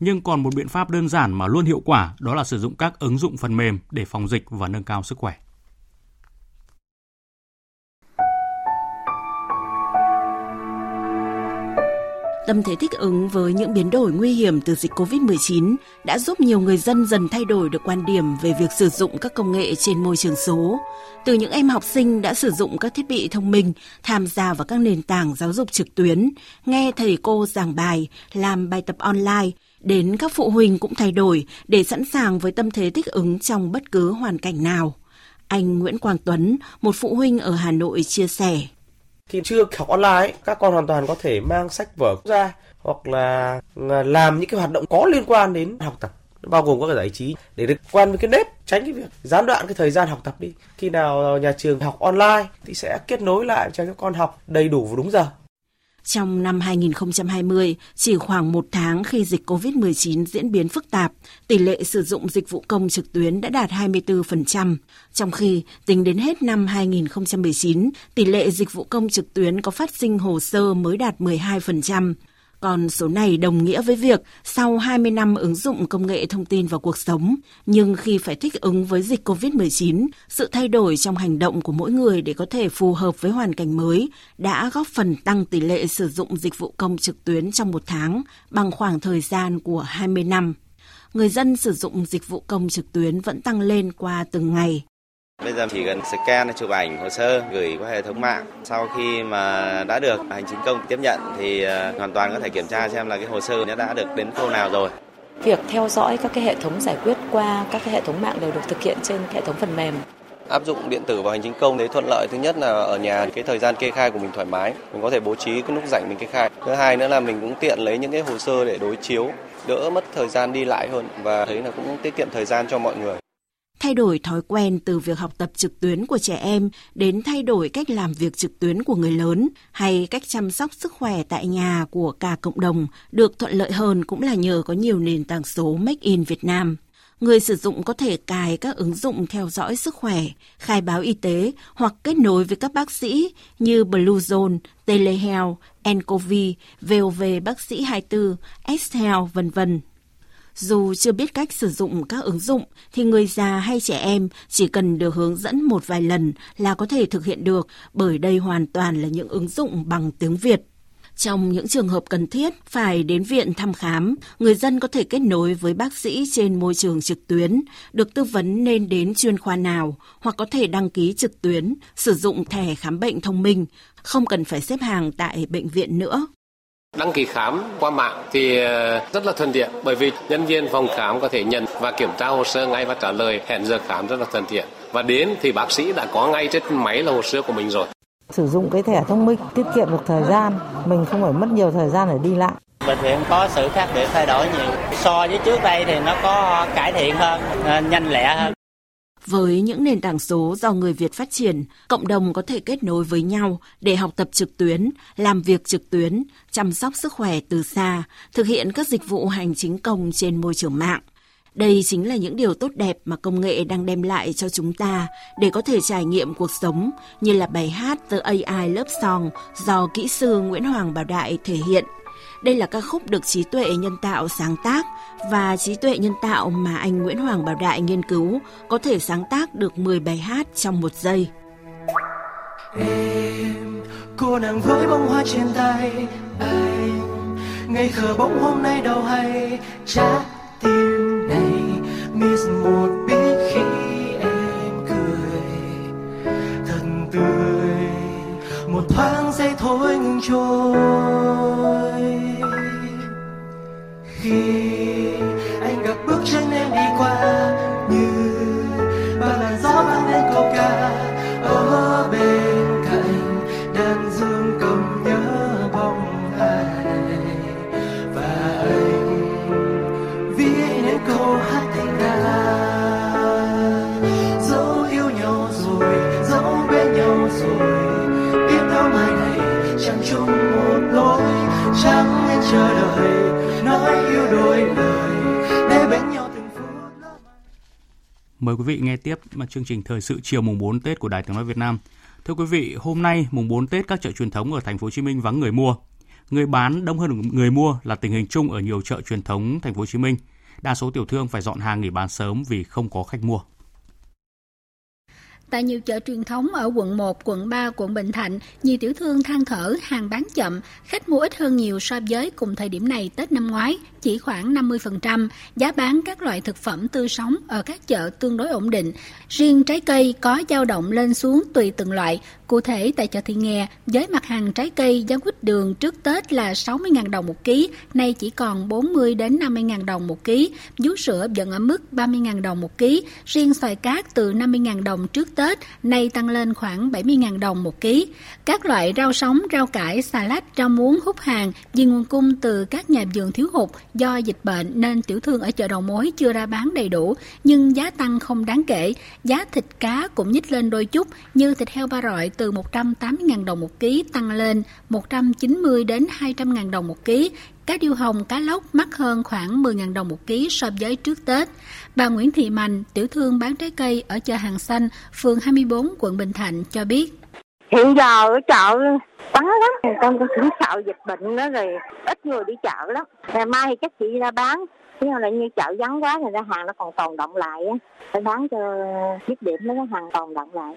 Nhưng còn một biện pháp đơn giản mà luôn hiệu quả đó là sử dụng các ứng dụng phần mềm để phòng dịch và nâng cao sức khỏe. Tâm thế thích ứng với những biến đổi nguy hiểm từ dịch COVID-19 đã giúp nhiều người dân dần thay đổi được quan điểm về việc sử dụng các công nghệ trên môi trường số. Từ những em học sinh đã sử dụng các thiết bị thông minh, tham gia vào các nền tảng giáo dục trực tuyến, nghe thầy cô giảng bài, làm bài tập online, đến các phụ huynh cũng thay đổi để sẵn sàng với tâm thế thích ứng trong bất cứ hoàn cảnh nào. Anh Nguyễn Quang Tuấn, một phụ huynh ở Hà Nội chia sẻ. Khi chưa học online, các con hoàn toàn có thể mang sách vở ra hoặc là à, làm những cái hoạt động có liên quan đến học tập bao gồm các giải trí để được quan với cái nếp tránh cái việc gián đoạn cái thời gian học tập đi. Khi nào nhà trường học online thì sẽ kết nối lại cho các con học đầy đủ và đúng giờ trong năm 2020, chỉ khoảng một tháng khi dịch COVID-19 diễn biến phức tạp, tỷ lệ sử dụng dịch vụ công trực tuyến đã đạt 24%, trong khi tính đến hết năm 2019, tỷ lệ dịch vụ công trực tuyến có phát sinh hồ sơ mới đạt 12%. Còn số này đồng nghĩa với việc sau 20 năm ứng dụng công nghệ thông tin vào cuộc sống, nhưng khi phải thích ứng với dịch COVID-19, sự thay đổi trong hành động của mỗi người để có thể phù hợp với hoàn cảnh mới đã góp phần tăng tỷ lệ sử dụng dịch vụ công trực tuyến trong một tháng bằng khoảng thời gian của 20 năm. Người dân sử dụng dịch vụ công trực tuyến vẫn tăng lên qua từng ngày. Bây giờ chỉ cần scan chụp ảnh hồ sơ gửi qua hệ thống mạng. Sau khi mà đã được hành chính công tiếp nhận thì ờ, hoàn toàn có thể kiểm tra xem là cái hồ sơ nó đã được đến khâu nào rồi. Việc theo dõi các cái hệ thống giải quyết qua các cái hệ thống mạng đều được thực hiện trên hệ thống phần mềm. Áp dụng điện tử vào hành chính công đấy thuận lợi. Thứ nhất là ở nhà cái thời gian kê khai của mình thoải mái. Mình có thể bố trí cái lúc rảnh mình kê khai. Thứ hai nữa là mình cũng tiện lấy những cái hồ sơ để đối chiếu đỡ mất thời gian đi lại hơn và thấy là cũng tiết kiệm thời gian cho mọi người thay đổi thói quen từ việc học tập trực tuyến của trẻ em đến thay đổi cách làm việc trực tuyến của người lớn hay cách chăm sóc sức khỏe tại nhà của cả cộng đồng được thuận lợi hơn cũng là nhờ có nhiều nền tảng số Make in Việt Nam. Người sử dụng có thể cài các ứng dụng theo dõi sức khỏe, khai báo y tế hoặc kết nối với các bác sĩ như Bluezone, Telehealth, Encovi, VOV bác sĩ 24, S-Health, vân vân. Dù chưa biết cách sử dụng các ứng dụng thì người già hay trẻ em chỉ cần được hướng dẫn một vài lần là có thể thực hiện được bởi đây hoàn toàn là những ứng dụng bằng tiếng Việt. Trong những trường hợp cần thiết phải đến viện thăm khám, người dân có thể kết nối với bác sĩ trên môi trường trực tuyến, được tư vấn nên đến chuyên khoa nào hoặc có thể đăng ký trực tuyến, sử dụng thẻ khám bệnh thông minh, không cần phải xếp hàng tại bệnh viện nữa. Đăng ký khám qua mạng thì ờ, rất là thuận tiện bởi vì nhân viên phòng khám có thể nhận và kiểm tra hồ sơ ngay và trả lời hẹn giờ khám rất là thuận tiện. Và đến thì bác sĩ đã có ngay trên máy là hồ sơ của mình rồi. Sử dụng cái thẻ thông minh tiết kiệm được thời gian, mình không phải mất nhiều thời gian để đi lại. Bệnh viện có sự khác biệt thay đổi nhiều. So với trước đây thì nó có cải thiện hơn, ờ, nhanh lẹ hơn. Với những nền tảng số do người Việt phát triển, cộng đồng có thể kết nối với nhau để học tập trực tuyến, làm việc trực tuyến, chăm sóc sức khỏe từ xa, thực hiện các dịch vụ hành chính công trên môi trường mạng. Đây chính là những điều tốt đẹp mà công nghệ đang đem lại cho chúng ta để có thể trải nghiệm cuộc sống như là bài hát The AI Love Song do kỹ sư Nguyễn Hoàng Bảo Đại thể hiện – đây là ca khúc được trí tuệ nhân tạo sáng tác và trí tuệ nhân tạo mà anh Nguyễn Hoàng Bảo Đại nghiên cứu có thể sáng tác được 10 bài hát trong một giây. Em, cô nàng với bông hoa trên tay anh Ngây khờ bỗng hôm nay đâu hay. Trái tim này miss một biết khi em cười. Thật tươi một thoáng giây thôi ngừng trôi khi Mời quý vị nghe tiếp mà chương trình thời sự chiều mùng 4 Tết của Đài Tiếng nói Việt Nam. Thưa quý vị, hôm nay mùng 4 Tết các chợ truyền thống ở thành phố Hồ Chí Minh vắng người mua. Người bán đông hơn người mua là tình hình chung ở nhiều chợ truyền thống thành phố Hồ Chí Minh. Đa số tiểu thương phải dọn hàng nghỉ bán sớm vì không có khách mua. Tại nhiều chợ truyền thống ở quận 1, quận 3, quận Bình Thạnh, nhiều tiểu thương than thở hàng bán chậm, khách mua ít hơn nhiều so với cùng thời điểm này Tết năm ngoái, chỉ khoảng 50%. Giá bán các loại thực phẩm tươi sống ở các chợ tương đối ổn định. Riêng trái cây có dao động lên xuống tùy từng loại. Cụ thể tại chợ Thị Nghè, với mặt hàng trái cây giá quýt đường trước Tết là 60.000 đồng một ký, nay chỉ còn 40 đến 50.000 đồng một ký. Vú sữa vẫn ở mức 30.000 đồng một ký. Riêng xoài cát từ 50.000 đồng trước Tết, nay tăng lên khoảng 70.000 đồng một ký. Các loại rau sống, rau cải, xà lách, rau muống hút hàng vì nguồn cung từ các nhà vườn thiếu hụt do dịch bệnh nên tiểu thương ở chợ đầu mối chưa ra bán đầy đủ, nhưng giá tăng không đáng kể. Giá thịt cá cũng nhích lên đôi chút, như thịt heo ba rọi từ từ 180.000 đồng một ký tăng lên 190 đến 200.000 đồng một ký. Cá điêu hồng, cá lóc mắc hơn khoảng 10.000 đồng một ký so với trước Tết. Bà Nguyễn Thị Mạnh, tiểu thương bán trái cây ở chợ Hàng Xanh, phường 24, quận Bình Thạnh cho biết. Hiện giờ ở chợ vắng lắm, người ta cũng sợ dịch bệnh đó rồi ít người đi chợ lắm. Ngày mai thì chắc chị ra bán, chứ là như chợ vắng quá thì ra hàng nó còn tồn động lại á, phải bán cho dứt điểm nó hàng tồn động lại.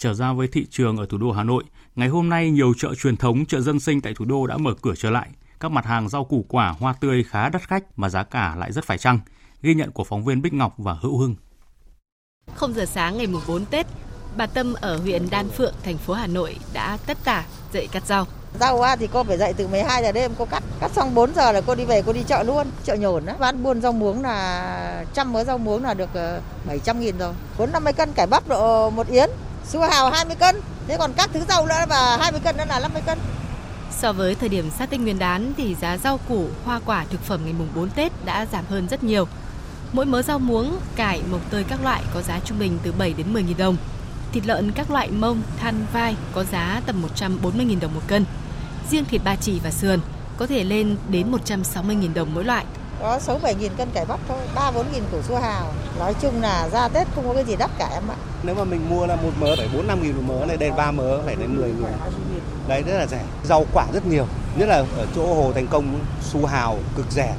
Trở ra với thị trường ở thủ đô Hà Nội, ngày hôm nay nhiều chợ truyền thống, chợ dân sinh tại thủ đô đã mở cửa trở lại. Các mặt hàng rau củ quả, hoa tươi khá đắt khách mà giá cả lại rất phải chăng. Ghi nhận của phóng viên Bích Ngọc và Hữu Hưng. Không giờ sáng ngày mùng 4 Tết, bà Tâm ở huyện Đan Phượng, thành phố Hà Nội đã tất tả dậy cắt rau. Rau thì cô phải dậy từ 12 giờ đêm cô cắt. Cắt xong 4 giờ là cô đi về cô đi chợ luôn. Chợ nhổn á. Bán buôn rau muống là trăm mớ rau muống là được 700 ờ, nghìn rồi. 450 cân cải bắp độ một yến. Su hào 20 cân. Thế còn các thứ rau nữa và 20 cân nữa là 50 cân. So với thời điểm sát Tết Nguyên đán thì giá rau củ, hoa quả, thực phẩm ngày mùng 4 Tết đã giảm hơn rất nhiều. Mỗi mớ rau muống, cải, mộc tơi các loại có giá trung bình từ 7 đến 10 000 đồng. Thịt lợn các loại mông, than, vai có giá tầm 140 000 đồng một cân. Riêng thịt ba chỉ và sườn có thể lên đến 160 000 đồng mỗi loại. Có 6 7 nghìn cân cải bắp thôi, 3 4 nghìn củ su hào. Nói chung là ra Tết không có cái gì đắt cả em ạ. Nếu mà mình mua là một mớ phải 4 5 nghìn một mớ này, đây ba mớ phải đến 10 nghìn. Đấy rất là rẻ. Rau quả rất nhiều, nhất là ở chỗ Hồ Thành Công su hào cực rẻ.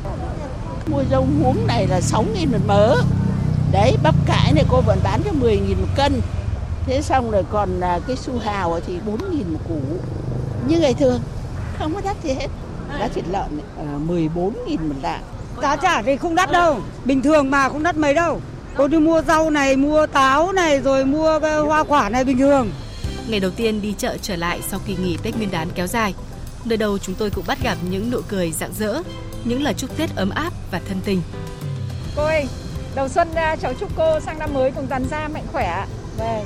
Mua rau muống này là 6 nghìn một mớ. Đấy, bắp cải này cô vẫn bán cho 10 nghìn một cân. Thế xong rồi còn là cái su hào thì 4 nghìn một củ. Như ngày thường, không có đắt gì hết. Giá thịt lợn này, à, 14 nghìn một lạng. Giá trả thì không đắt đâu, bình thường mà không đắt mấy đâu. Cô đi mua rau này, mua táo này, rồi mua hoa quả này bình thường. Ngày đầu tiên đi chợ trở lại sau kỳ nghỉ Tết Nguyên đán kéo dài, nơi đầu chúng tôi cũng bắt gặp những nụ cười rạng rỡ, những lời chúc Tết ấm áp và thân tình. Cô ơi, đầu xuân cháu chúc cô sang năm mới cùng toàn gia mạnh khỏe. Vâng.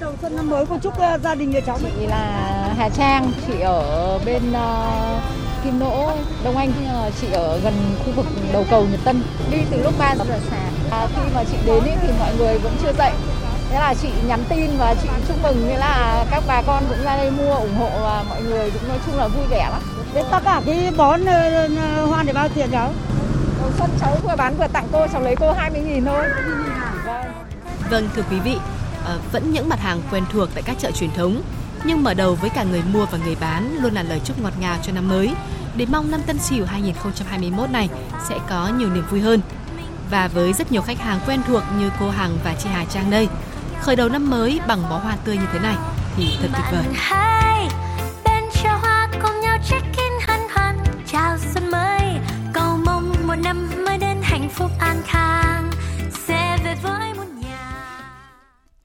Đầu xuân năm mới cô chúc gia đình nhà cháu. Chị là Hà Trang, chị ở bên uh, Kim Nỗ, Đông Anh chị ở gần khu vực đầu cầu Nhật Tân. Đi từ lúc 3 giờ sáng. À, khi mà chị đến ý, thì mọi người vẫn chưa dậy. Thế là chị nhắn tin và chị chúc mừng nghĩa là các bà con cũng ra đây mua ủng hộ và mọi người cũng nói chung là vui vẻ lắm. Thế tất cả cái bón ờ, ờ, hoa để bao tiền cháu? Đầu xuân cháu vừa bán vừa tặng cô, cháu lấy cô 20 nghìn thôi. Vâng. Thưa quý vị, ờ, vẫn những mặt hàng quen thuộc tại các chợ truyền thống nhưng mở đầu với cả người mua và người bán luôn là lời chúc ngọt ngào cho năm mới để mong năm Tân Sửu 2021 này sẽ có nhiều niềm vui hơn. Và với rất nhiều khách hàng quen thuộc như cô Hằng và chị Hà Trang đây, khởi đầu năm mới bằng bó hoa tươi như thế này thì thật tuyệt vời.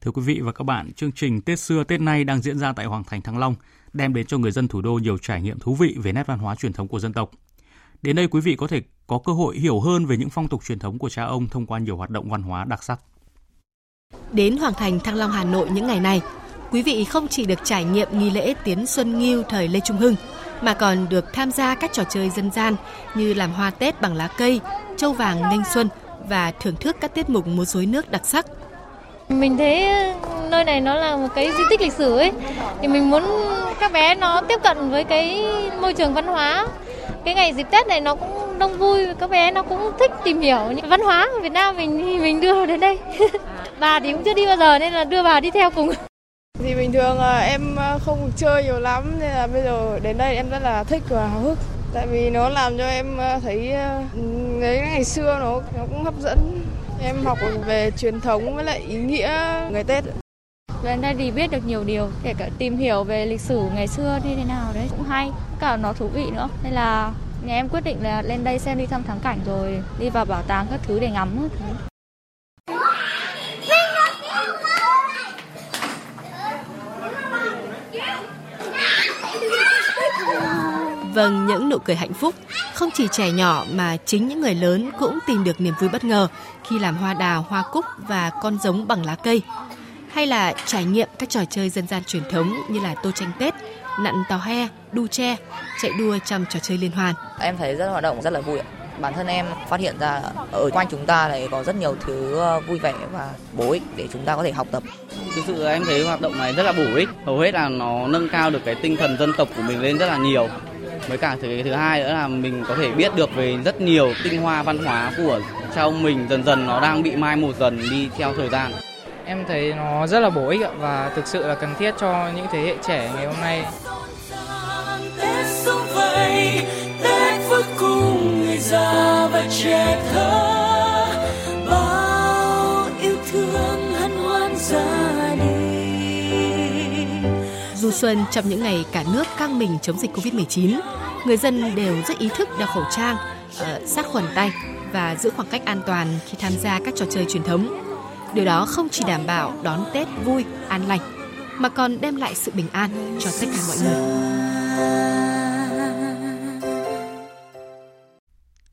Thưa quý vị và các bạn, chương trình Tết xưa Tết nay đang diễn ra tại Hoàng thành Thăng Long, đem đến cho người dân thủ đô nhiều trải nghiệm thú vị về nét văn hóa truyền thống của dân tộc. Đến đây quý vị có thể có cơ hội hiểu hơn về những phong tục truyền thống của cha ông thông qua nhiều hoạt động văn hóa đặc sắc. Đến Hoàng thành Thăng Long Hà Nội những ngày này, quý vị không chỉ được trải nghiệm nghi lễ Tiến Xuân Nghiêu thời Lê Trung Hưng, mà còn được tham gia các trò chơi dân gian như làm hoa Tết bằng lá cây, châu vàng nghênh xuân và thưởng thức các tiết mục múa rối nước đặc sắc – mình thấy ờ, nơi này nó là một cái di tích lịch sử ấy thì mình muốn các bé nó tiếp cận với cái môi trường văn hóa cái ngày dịp Tết này nó cũng đông vui, các bé nó cũng thích tìm hiểu những văn hóa của Việt Nam mình mình đưa đến đây bà thì cũng chưa đi bao giờ nên là đưa bà đi theo cùng Thì bình thường ờ, em ờ, không chơi nhiều lắm nên là bây giờ đến đây em rất là thích và háo hức. Tại vì nó làm cho em thấy đấy ngày xưa nó nó cũng hấp dẫn. Em học về truyền thống với lại ý nghĩa ngày Tết. Lên đây thì biết được nhiều điều, kể cả tìm hiểu về lịch sử ngày xưa như thế nào đấy cũng hay, cả nó thú vị nữa. Nên là nhà em quyết định là lên đây xem đi thăm thắng cảnh rồi đi vào bảo tàng các thứ để ngắm các thứ. Vâng, những nụ cười hạnh phúc không chỉ trẻ nhỏ mà chính những người lớn cũng tìm được niềm vui bất ngờ khi làm hoa đào, hoa cúc và con giống bằng lá cây. Hay là trải nghiệm các trò chơi dân gian truyền thống như là tô tranh Tết, nặn tàu he, đu tre, chạy đua trong trò chơi liên hoan. Em thấy rất hoạt động rất là vui ạ. Bản thân em phát hiện ra ở quanh chúng ta này có rất nhiều thứ ờ, vui vẻ và bổ ích để chúng ta có thể học tập. Thực sự em thấy hoạt động này rất là bổ ích. Hầu hết là nó nâng cao được cái tinh thần dân tộc của mình lên rất là nhiều với cả thứ thứ hai nữa là mình có thể biết được về rất nhiều tinh hoa văn hóa của cha ông mình dần dần nó đang bị mai một dần đi theo thời gian. Em thấy nó rất là bổ ích và thực sự là cần thiết cho những thế hệ trẻ ngày hôm nay. Tết sống vầy, Tết với cùng người già và trẻ thơ. Bao yêu thương hân hoan đình Du xuân trong những ngày cả nước căng mình chống dịch Covid-19, người dân đều rất ý thức đeo khẩu trang, ờ, sát khuẩn tay và giữ khoảng cách an toàn khi tham gia các trò chơi truyền thống. Điều đó không chỉ đảm bảo đón Tết vui, an lành, mà còn đem lại sự bình an cho tất cả mọi người.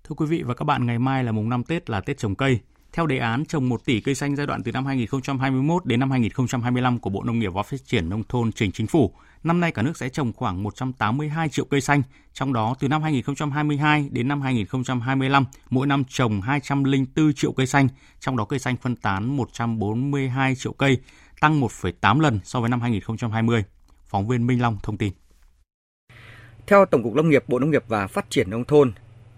Thưa quý vị và các bạn, ngày mai là mùng 5 Tết là Tết trồng cây. Theo đề án trồng 1 tỷ cây xanh giai đoạn từ năm 2021 đến năm 2025 của Bộ Nông nghiệp và Phát triển Nông thôn trình chính phủ, năm nay cả nước sẽ trồng khoảng 182 triệu cây xanh, trong đó từ năm 2022 đến năm 2025, mỗi năm trồng 204 triệu cây xanh, trong đó cây xanh phân tán 142 triệu cây, tăng 1,8 lần so với năm 2020. Phóng viên Minh Long thông tin. Theo Tổng cục Lâm nghiệp Bộ Nông nghiệp và Phát triển Nông thôn,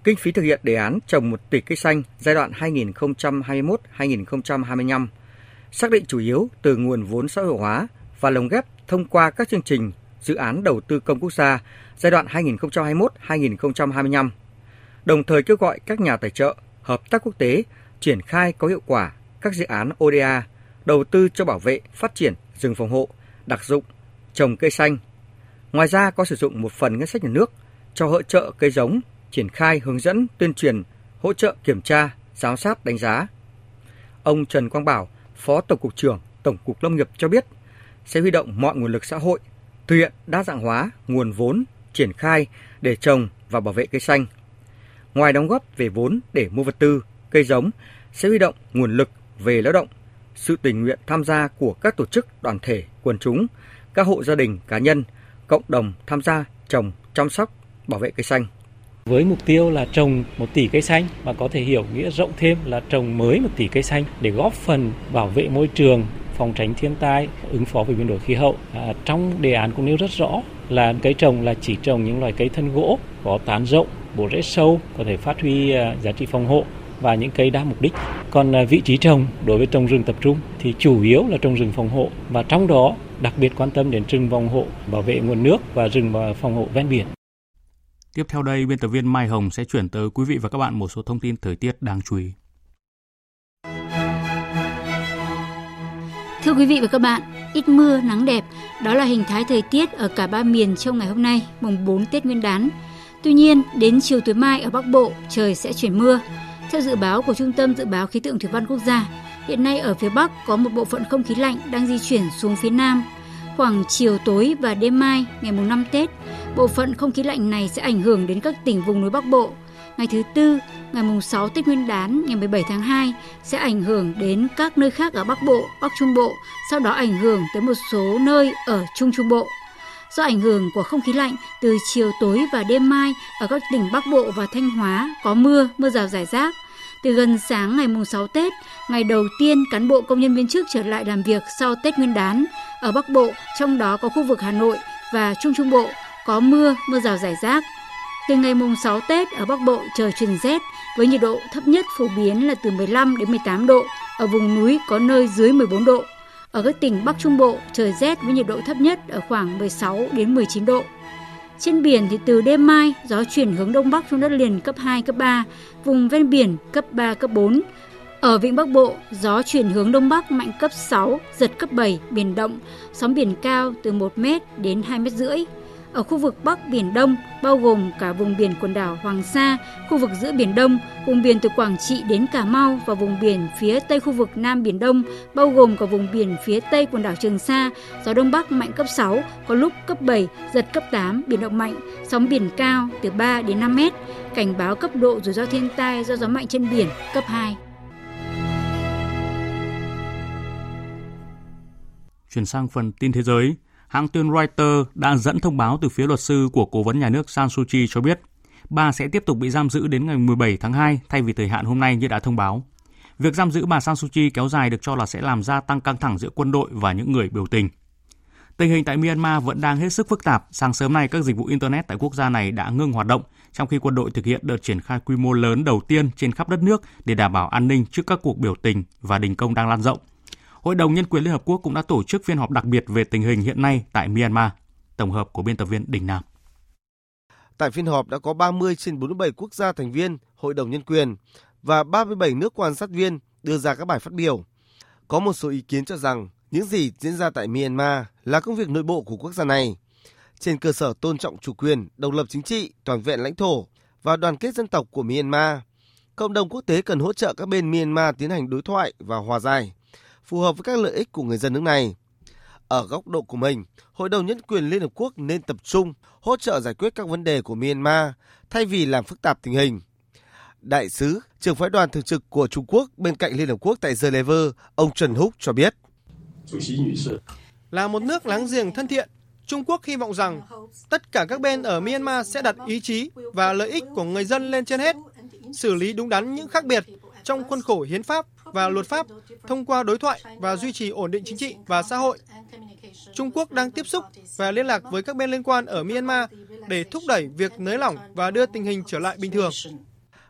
Kinh phí thực hiện đề án trồng 1 tỷ cây xanh giai đoạn 2021-2025 xác định chủ yếu từ nguồn vốn xã hội hóa và lồng ghép thông qua các chương trình dự án đầu tư công quốc gia giai đoạn 2021-2025. Đồng thời kêu gọi các nhà tài trợ, hợp tác quốc tế triển khai có hiệu quả các dự án ODA đầu tư cho bảo vệ, phát triển rừng phòng hộ, đặc dụng, trồng cây xanh. Ngoài ra có sử dụng một phần ngân sách nhà nước cho hỗ trợ cây giống triển khai hướng dẫn tuyên truyền, hỗ trợ kiểm tra, giám sát đánh giá. Ông Trần Quang Bảo, Phó Tổng cục trưởng Tổng cục Lâm nghiệp cho biết sẽ huy động mọi nguồn lực xã hội thực hiện đa dạng hóa nguồn vốn triển khai để trồng và bảo vệ cây xanh. Ngoài đóng góp về vốn để mua vật tư, cây giống sẽ huy động nguồn lực về lao động, sự tình nguyện tham gia của các tổ chức, đoàn thể, quần chúng, các hộ gia đình, cá nhân, cộng đồng tham gia trồng, chăm sóc, bảo vệ cây xanh với mục tiêu là trồng một tỷ cây xanh và có thể hiểu nghĩa rộng thêm là trồng mới một tỷ cây xanh để góp phần bảo vệ môi trường, phòng tránh thiên tai, ứng phó với biến đổi khí hậu. À, trong đề án cũng nêu rất rõ là cây trồng là chỉ trồng những loài cây thân gỗ có tán rộng, bộ rễ sâu, có thể phát huy à, giá trị phòng hộ và những cây đa mục đích. Còn à, vị trí trồng đối với trồng rừng tập trung thì chủ yếu là trồng rừng phòng hộ và trong đó đặc biệt quan tâm đến rừng phòng hộ, bảo vệ nguồn nước và rừng phòng hộ ven biển. Tiếp theo đây, biên tập viên Mai Hồng sẽ chuyển tới quý vị và các bạn một số thông tin thời tiết đáng chú ý. Thưa quý vị và các bạn, ít mưa, nắng đẹp, đó là hình thái thời tiết ở cả ba miền trong ngày hôm nay, mùng 4 Tết Nguyên đán. Tuy nhiên, đến chiều tối mai ở Bắc Bộ, trời sẽ chuyển mưa. Theo dự báo của Trung tâm Dự báo Khí tượng Thủy văn Quốc gia, hiện nay ở phía Bắc có một bộ phận không khí lạnh đang di chuyển xuống phía Nam. Khoảng chiều tối và đêm mai, ngày mùng 5 Tết, bộ phận không khí lạnh này sẽ ảnh hưởng đến các tỉnh vùng núi Bắc Bộ. Ngày thứ tư, ngày mùng 6 Tết Nguyên đán ngày 17 tháng 2 sẽ ảnh hưởng đến các nơi khác ở Bắc Bộ, Bắc Trung Bộ, sau đó ảnh hưởng tới một số nơi ở Trung Trung Bộ. Do ảnh hưởng của không khí lạnh, từ chiều tối và đêm mai ở các tỉnh Bắc Bộ và Thanh Hóa có mưa, mưa rào rải rác. Từ gần sáng ngày mùng 6 Tết, ngày đầu tiên cán bộ công nhân viên chức trở lại làm việc sau Tết Nguyên đán. Ở Bắc Bộ, trong đó có khu vực Hà Nội và Trung Trung Bộ, có mưa, mưa rào rải rác. Từ ngày mùng 6 Tết ở Bắc Bộ trời chuyển rét với nhiệt độ thấp nhất phổ biến là từ 15 đến 18 độ, ở vùng núi có nơi dưới 14 độ. Ở các tỉnh Bắc Trung Bộ, trời rét với nhiệt độ thấp nhất ở khoảng 16 đến 19 độ. Trên biển thì từ đêm mai, gió chuyển hướng đông bắc xuống đất liền cấp 2, cấp 3, vùng ven biển cấp 3, cấp 4. Ở vịnh Bắc Bộ, gió chuyển hướng đông bắc mạnh cấp 6, giật cấp 7, biển động, sóng biển cao từ 1 m đến 2 m rưỡi. Ở khu vực Bắc Biển Đông, bao gồm cả vùng biển quần đảo Hoàng Sa, khu vực giữa Biển Đông, vùng biển từ Quảng Trị đến Cà Mau và vùng biển phía Tây khu vực Nam Biển Đông, bao gồm cả vùng biển phía Tây quần đảo Trường Sa, gió Đông Bắc mạnh cấp 6, có lúc cấp 7, giật cấp 8, biển động mạnh, sóng biển cao từ 3 đến 5 mét, cảnh báo cấp độ rủi ro thiên tai do gió mạnh trên biển cấp 2. Chuyển sang phần tin thế giới, hãng tin Reuters đã dẫn thông báo từ phía luật sư của cố vấn nhà nước San Suu Kyi cho biết bà sẽ tiếp tục bị giam giữ đến ngày 17 tháng 2 thay vì thời hạn hôm nay như đã thông báo. Việc giam giữ bà San Suu Kyi kéo dài được cho là sẽ làm gia tăng căng thẳng giữa quân đội và những người biểu tình. Tình hình tại Myanmar vẫn đang hết sức phức tạp. Sáng sớm nay, các dịch vụ Internet tại quốc gia này đã ngưng hoạt động, trong khi quân đội thực hiện đợt triển khai quy mô lớn đầu tiên trên khắp đất nước để đảm bảo an ninh trước các cuộc biểu tình và đình công đang lan rộng. Hội đồng Nhân quyền Liên Hợp Quốc cũng đã tổ chức phiên họp đặc biệt về tình hình hiện nay tại Myanmar. Tổng hợp của biên tập viên Đình Nam. Tại phiên họp đã có 30 trên 47 quốc gia thành viên Hội đồng Nhân quyền và 37 nước quan sát viên đưa ra các bài phát biểu. Có một số ý kiến cho rằng những gì diễn ra tại Myanmar là công việc nội bộ của quốc gia này. Trên cơ sở tôn trọng chủ quyền, độc lập chính trị, toàn vẹn lãnh thổ và đoàn kết dân tộc của Myanmar, cộng đồng quốc tế cần hỗ trợ các bên Myanmar tiến hành đối thoại và hòa giải phù hợp với các lợi ích của người dân nước này. Ở góc độ của mình, Hội đồng Nhân quyền Liên Hợp Quốc nên tập trung hỗ trợ giải quyết các vấn đề của Myanmar thay vì làm phức tạp tình hình. Đại sứ, trưởng phái đoàn thường trực của Trung Quốc bên cạnh Liên Hợp Quốc tại Geneva, ông Trần Húc cho biết. Là một nước láng giềng thân thiện, Trung Quốc hy vọng rằng tất cả các bên ở Myanmar sẽ đặt ý chí và lợi ích của người dân lên trên hết, xử lý đúng đắn những khác biệt trong khuôn khổ hiến pháp và luật pháp thông qua đối thoại và duy trì ổn định chính trị và xã hội. Trung Quốc đang tiếp xúc và liên lạc với các bên liên quan ở Myanmar để thúc đẩy việc nới lỏng và đưa tình hình trở lại bình thường.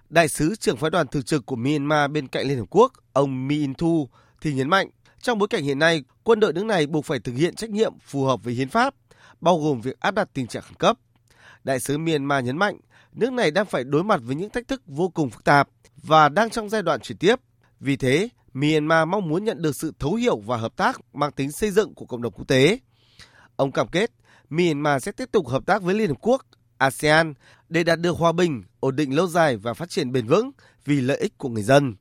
Đại sứ trưởng phái đoàn thường trực của Myanmar bên cạnh Liên Hợp Quốc, ông Min Thu, thì nhấn mạnh, trong bối cảnh hiện nay, quân đội nước này buộc phải thực hiện trách nhiệm phù hợp với hiến pháp, bao gồm việc áp đặt tình trạng khẩn cấp. Đại sứ Myanmar nhấn mạnh, nước này đang phải đối mặt với những thách thức vô cùng phức tạp và đang trong giai đoạn chuyển tiếp. Vì thế, Myanmar mong muốn nhận được sự thấu hiểu và hợp tác mang tính xây dựng của cộng đồng quốc tế. Ông cam kết Myanmar sẽ tiếp tục hợp tác với Liên Hợp Quốc, ASEAN để đạt được hòa bình, ổn định lâu dài và phát triển bền vững vì lợi ích của người dân.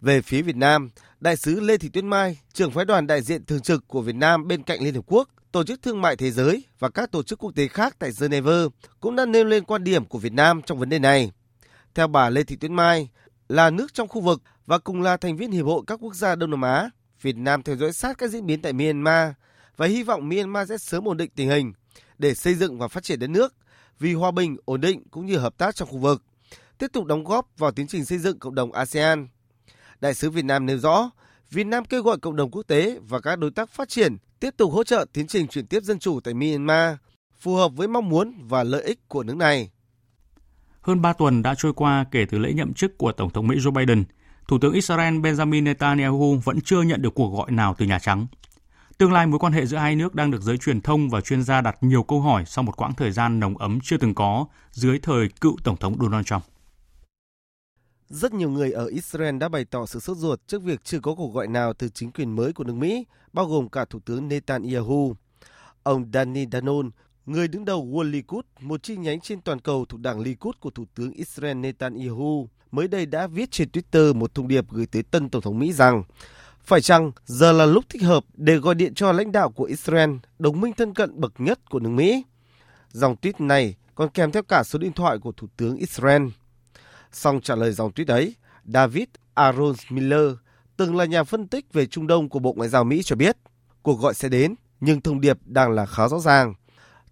Về phía Việt Nam, Đại sứ Lê Thị Tuyết Mai, trưởng phái đoàn đại diện thường trực của Việt Nam bên cạnh Liên Hợp Quốc, Tổ chức Thương mại Thế giới và các tổ chức quốc tế khác tại Geneva cũng đã nêu lên quan điểm của Việt Nam trong vấn đề này. Theo bà Lê Thị Tuyết Mai, là nước trong khu vực và cùng là thành viên Hiệp hội các quốc gia Đông Nam Á, Việt Nam theo dõi sát các diễn biến tại Myanmar và hy vọng Myanmar sẽ sớm ổn định tình hình để xây dựng và phát triển đất nước vì hòa bình, ổn định cũng như hợp tác trong khu vực, tiếp tục đóng góp vào tiến trình xây dựng cộng đồng ASEAN. Đại sứ Việt Nam nêu rõ, Việt Nam kêu gọi cộng đồng quốc tế và các đối tác phát triển tiếp tục hỗ trợ tiến trình chuyển tiếp dân chủ tại Myanmar, phù hợp với mong muốn và lợi ích của nước này. Hơn 3 tuần đã trôi qua kể từ lễ nhậm chức của Tổng thống Mỹ Joe Biden, Thủ tướng Israel Benjamin Netanyahu vẫn chưa nhận được cuộc gọi nào từ Nhà Trắng. Tương lai mối quan hệ giữa hai nước đang được giới truyền thông và chuyên gia đặt nhiều câu hỏi sau một quãng thời gian nồng ấm chưa từng có dưới thời cựu Tổng thống Donald Trump. Rất nhiều người ở Israel đã bày tỏ sự sốt ruột trước việc chưa có cuộc gọi nào từ chính quyền mới của nước Mỹ, bao gồm cả Thủ tướng Netanyahu. Ông Danny Danon, người đứng đầu World Likud, một chi nhánh trên toàn cầu thuộc đảng Likud của Thủ tướng Israel Netanyahu, mới đây đã viết trên Twitter một thông điệp gửi tới tân Tổng thống Mỹ rằng phải chăng giờ là lúc thích hợp để gọi điện cho lãnh đạo của Israel, đồng minh thân cận bậc nhất của nước Mỹ? Dòng tweet này còn kèm theo cả số điện thoại của Thủ tướng Israel. Song trả lời dòng tweet ấy, David Aaron Miller, từng là nhà phân tích về Trung Đông của Bộ Ngoại giao Mỹ cho biết, cuộc gọi sẽ đến, nhưng thông điệp đang là khá rõ ràng.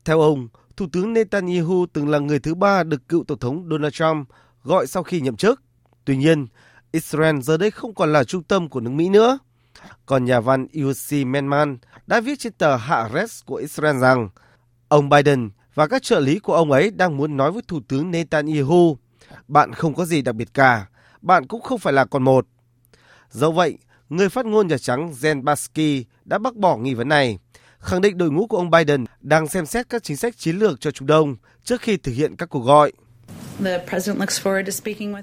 Theo ông, Thủ tướng Netanyahu từng là người thứ ba được cựu Tổng thống Donald Trump gọi sau khi nhậm chức. Tuy nhiên, Israel giờ đây không còn là trung tâm của nước Mỹ nữa. Còn nhà văn Yossi Menman đã viết trên tờ Haaretz của Israel rằng ông Biden và các trợ lý của ông ấy đang muốn nói với Thủ tướng Netanyahu bạn không có gì đặc biệt cả, bạn cũng không phải là con một. Do vậy, người phát ngôn Nhà Trắng Jen Psaki đã bác bỏ nghi vấn này, khẳng định đội ngũ của ông Biden đang xem xét các chính sách chiến lược cho Trung Đông trước khi thực hiện các cuộc gọi.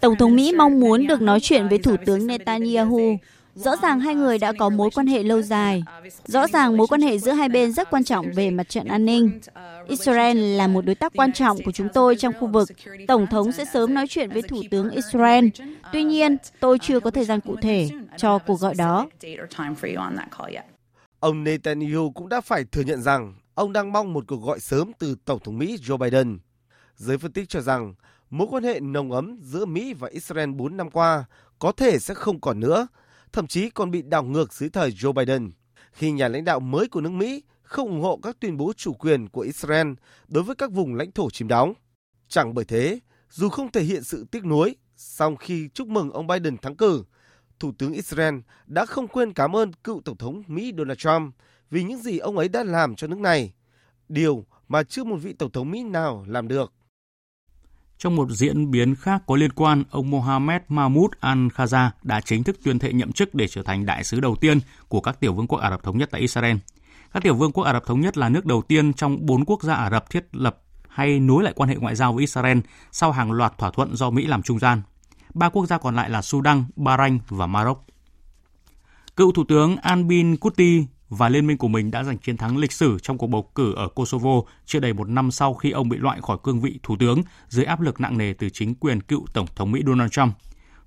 Tổng thống Mỹ mong muốn được nói chuyện với Thủ tướng Netanyahu. Rõ ràng hai người đã có mối quan hệ lâu dài. Rõ ràng mối quan hệ giữa hai bên rất quan trọng về mặt trận an ninh. Israel là một đối tác quan trọng của chúng tôi trong khu vực. Tổng thống sẽ sớm nói chuyện với Thủ tướng Israel. Tuy nhiên, tôi chưa có thời gian cụ thể cho cuộc gọi đó. Ông Netanyahu cũng đã phải thừa nhận rằng ông đang mong một cuộc gọi sớm từ Tổng thống Mỹ Joe Biden. Giới phân tích cho rằng mối quan hệ nồng ấm giữa Mỹ và Israel 4 năm qua có thể sẽ không còn nữa, thậm chí còn bị đảo ngược dưới thời Joe Biden, khi nhà lãnh đạo mới của nước Mỹ không ủng hộ các tuyên bố chủ quyền của Israel đối với các vùng lãnh thổ chiếm đóng. Chẳng bởi thế, dù không thể hiện sự tiếc nuối, song khi chúc mừng ông Biden thắng cử, Thủ tướng Israel đã không quên cảm ơn cựu Tổng thống Mỹ Donald Trump vì những gì ông ấy đã làm cho nước này, điều mà chưa một vị Tổng thống Mỹ nào làm được. Trong một diễn biến khác có liên quan, ông Mohammed Mahmoud Al-Khaza đã chính thức tuyên thệ nhậm chức để trở thành đại sứ đầu tiên của các tiểu vương quốc Ả Rập Thống Nhất tại Israel. Các tiểu vương quốc Ả Rập Thống Nhất là nước đầu tiên trong bốn quốc gia Ả Rập thiết lập hay nối lại quan hệ ngoại giao với Israel sau hàng loạt thỏa thuận do Mỹ làm trung gian. Ba quốc gia còn lại là Sudan, Bahrain và Maroc. Cựu Thủ tướng Albin Kuti và liên minh của mình đã giành chiến thắng lịch sử trong cuộc bầu cử ở Kosovo chưa đầy một năm sau khi ông bị loại khỏi cương vị thủ tướng dưới áp lực nặng nề từ chính quyền cựu Tổng thống Mỹ Donald Trump.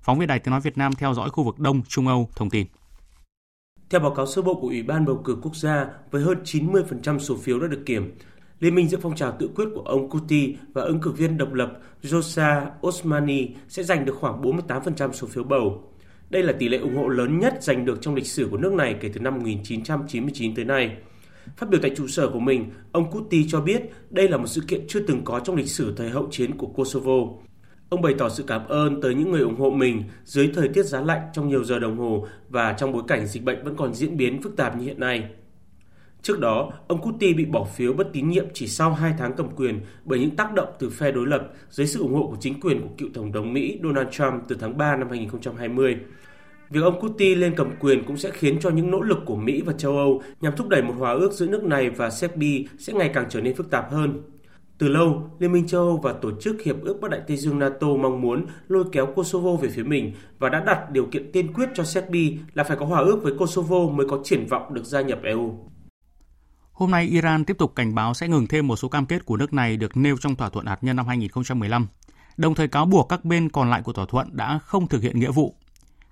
Phóng viên Đài Tiếng Nói Việt Nam theo dõi khu vực Đông Trung Âu thông tin. Theo báo cáo sơ bộ của Ủy ban bầu cử quốc gia, với hơn 90% số phiếu đã được kiểm, Liên minh giữa phong trào tự quyết của ông Kuti và ứng cử viên độc lập Josa Osmani sẽ giành được khoảng 48% số phiếu bầu. Đây là tỷ lệ ủng hộ lớn nhất giành được trong lịch sử của nước này kể từ năm 1999 tới nay. Phát biểu tại trụ sở của mình, ông Kuti cho biết đây là một sự kiện chưa từng có trong lịch sử thời hậu chiến của Kosovo. Ông bày tỏ sự cảm ơn tới những người ủng hộ mình dưới thời tiết giá lạnh trong nhiều giờ đồng hồ và trong bối cảnh dịch bệnh vẫn còn diễn biến phức tạp như hiện nay. Trước đó, ông Kuti bị bỏ phiếu bất tín nhiệm chỉ sau 2 tháng cầm quyền bởi những tác động từ phe đối lập dưới sự ủng hộ của chính quyền của cựu Tổng thống Mỹ Donald Trump từ tháng 3 năm 2020. Việc ông Kuti lên cầm quyền cũng sẽ khiến cho những nỗ lực của Mỹ và châu Âu nhằm thúc đẩy một hòa ước giữa nước này và Serbia sẽ ngày càng trở nên phức tạp hơn. Từ lâu, Liên minh châu Âu và Tổ chức Hiệp ước Bắc Đại Tây Dương NATO mong muốn lôi kéo Kosovo về phía mình và đã đặt điều kiện tiên quyết cho Serbia là phải có hòa ước với Kosovo mới có triển vọng được gia nhập EU. Hôm nay, Iran tiếp tục cảnh báo sẽ ngừng thêm một số cam kết của nước này được nêu trong thỏa thuận hạt nhân năm 2015, đồng thời cáo buộc các bên còn lại của thỏa thuận đã không thực hiện nghĩa vụ.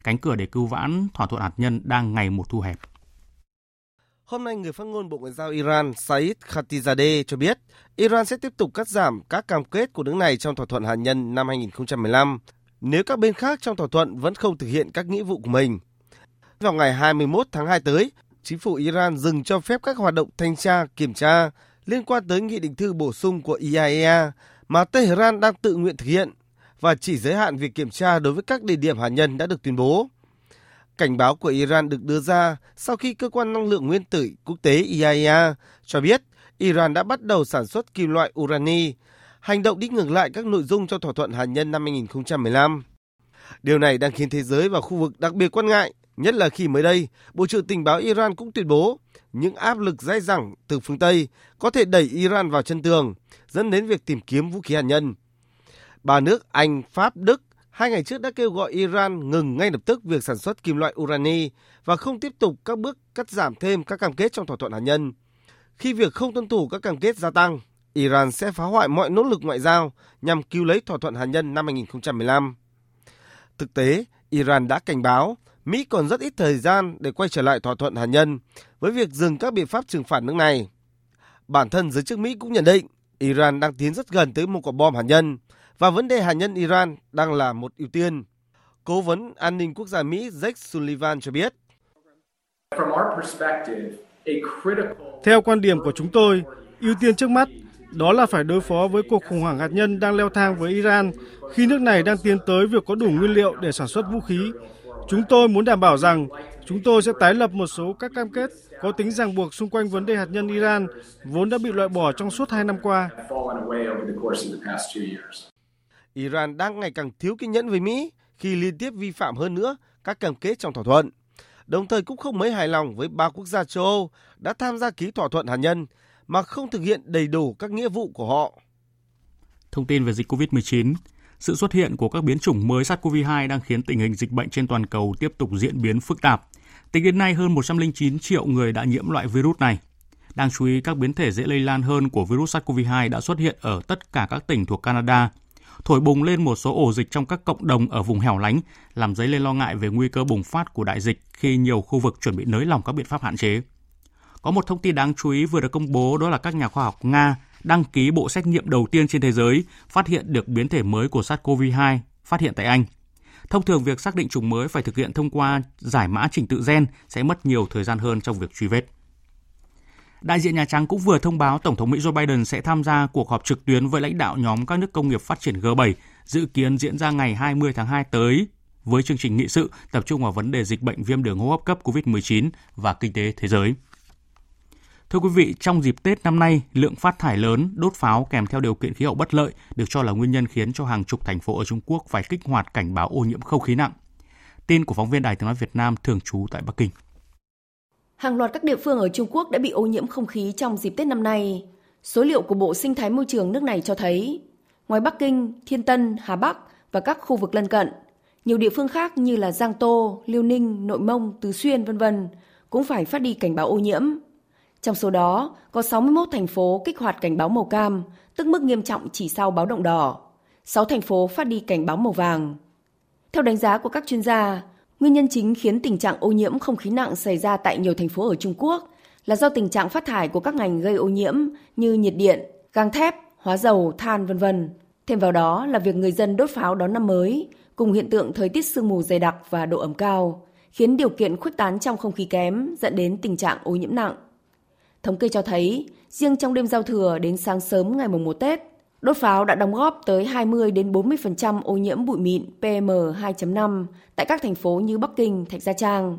Cánh cửa để cứu vãn thỏa thuận hạt nhân đang ngày một thu hẹp. Hôm nay, người phát ngôn Bộ Ngoại giao Iran Said Khatizadeh cho biết Iran sẽ tiếp tục cắt giảm các cam kết của nước này trong thỏa thuận hạt nhân năm 2015 nếu các bên khác trong thỏa thuận vẫn không thực hiện các nghĩa vụ của mình. Vào ngày 21 tháng 2 tới, chính phủ Iran dừng cho phép các hoạt động thanh tra, kiểm tra liên quan tới nghị định thư bổ sung của IAEA mà Tehran đang tự nguyện thực hiện và chỉ giới hạn việc kiểm tra đối với các địa điểm hạt nhân đã được tuyên bố. Cảnh báo của Iran được đưa ra sau khi cơ quan năng lượng nguyên tử quốc tế IAEA cho biết Iran đã bắt đầu sản xuất kim loại urani, hành động đi ngược lại các nội dung trong thỏa thuận hạt nhân năm 2015. Điều này đang khiến thế giới và khu vực đặc biệt quan ngại Nhất là khi mới đây, Bộ trưởng Tình báo Iran cũng tuyên bố những áp lực dai dẳng từ phương Tây có thể đẩy Iran vào chân tường, dẫn đến việc tìm kiếm vũ khí hạt nhân. Ba nước Anh, Pháp, Đức hai ngày trước đã kêu gọi Iran ngừng ngay lập tức việc sản xuất kim loại urani và không tiếp tục các bước cắt giảm thêm các cam kết trong thỏa thuận hạt nhân. Khi việc không tuân thủ các cam kết gia tăng, Iran sẽ phá hoại mọi nỗ lực ngoại giao nhằm cứu lấy thỏa thuận hạt nhân năm 2015. Thực tế, Iran đã cảnh báo Mỹ còn rất ít thời gian để quay trở lại thỏa thuận hạt nhân với việc dừng các biện pháp trừng phạt nước này. Bản thân giới chức Mỹ cũng nhận định Iran đang tiến rất gần tới một quả bom hạt nhân và vấn đề hạt nhân Iran đang là một ưu tiên. Cố vấn an ninh quốc gia Mỹ Jake Sullivan cho biết. Theo quan điểm của chúng tôi, ưu tiên trước mắt đó là phải đối phó với cuộc khủng hoảng hạt nhân đang leo thang với Iran khi nước này đang tiến tới việc có đủ nguyên liệu để sản xuất vũ khí Chúng tôi muốn đảm bảo rằng chúng tôi sẽ tái lập một số các cam kết có tính ràng buộc xung quanh vấn đề hạt nhân Iran vốn đã bị loại bỏ trong suốt hai năm qua. Iran đang ngày càng thiếu kiên nhẫn với Mỹ khi liên tiếp vi phạm hơn nữa các cam kết trong thỏa thuận, đồng thời cũng không mấy hài lòng với ba quốc gia châu Âu đã tham gia ký thỏa thuận hạt nhân mà không thực hiện đầy đủ các nghĩa vụ của họ. Thông tin về dịch COVID-19, sự xuất hiện của các biến chủng mới SARS-CoV-2 đang khiến tình hình dịch bệnh trên toàn cầu tiếp tục diễn biến phức tạp. Tính đến nay, hơn 109 triệu người đã nhiễm loại virus này. Đáng chú ý, các biến thể dễ lây lan hơn của virus SARS-CoV-2 đã xuất hiện ở tất cả các tỉnh thuộc Canada, thổi bùng lên một số ổ dịch trong các cộng đồng ở vùng hẻo lánh, làm dấy lên lo ngại về nguy cơ bùng phát của đại dịch khi nhiều khu vực chuẩn bị nới lỏng các biện pháp hạn chế. Có một thông tin đáng chú ý vừa được công bố đó là các nhà khoa học Nga đăng ký bộ xét nghiệm đầu tiên trên thế giới, phát hiện được biến thể mới của SARS-CoV-2 phát hiện tại Anh. Thông thường, việc xác định chủng mới phải thực hiện thông qua giải mã trình tự gen sẽ mất nhiều thời gian hơn trong việc truy vết. Đại diện Nhà Trắng cũng vừa thông báo Tổng thống Mỹ Joe Biden sẽ tham gia cuộc họp trực tuyến với lãnh đạo nhóm các nước công nghiệp phát triển G7 dự kiến diễn ra ngày 20 tháng 2 tới, với chương trình nghị sự tập trung vào vấn đề dịch bệnh viêm đường hô hấp cấp COVID-19 và kinh tế thế giới. Thưa quý vị, trong dịp Tết năm nay, lượng phát thải lớn, đốt pháo kèm theo điều kiện khí hậu bất lợi được cho là nguyên nhân khiến cho hàng chục thành phố ở Trung Quốc phải kích hoạt cảnh báo ô nhiễm không khí nặng. Tin của phóng viên Đài tiếng nói Việt Nam thường trú tại Bắc Kinh. Hàng loạt các địa phương ở Trung Quốc đã bị ô nhiễm không khí trong dịp Tết năm nay. Số liệu của Bộ Sinh thái Môi trường nước này cho thấy, ngoài Bắc Kinh, Thiên Tân, Hà Bắc và các khu vực lân cận, nhiều địa phương khác như là Giang Tô, Liêu Ninh, Nội Mông, Tứ Xuyên vân vân cũng phải phát đi cảnh báo ô nhiễm. Trong số đó, có 61 thành phố kích hoạt cảnh báo màu cam, tức mức nghiêm trọng chỉ sau báo động đỏ. 6 thành phố phát đi cảnh báo màu vàng. Theo đánh giá của các chuyên gia, nguyên nhân chính khiến tình trạng ô nhiễm không khí nặng xảy ra tại nhiều thành phố ở Trung Quốc là do tình trạng phát thải của các ngành gây ô nhiễm như nhiệt điện, gang thép, hóa dầu, than vân vân. Thêm vào đó là việc người dân đốt pháo đón năm mới, cùng hiện tượng thời tiết sương mù dày đặc và độ ẩm cao, khiến điều kiện khuếch tán trong không khí kém dẫn đến tình trạng ô nhiễm nặng. Thống kê cho thấy, riêng trong đêm giao thừa đến sáng sớm ngày mùng 1 Tết, đốt pháo đã đóng góp tới 20 đến 40% ô nhiễm bụi mịn PM2.5 tại các thành phố như Bắc Kinh, Thạch Gia Trang.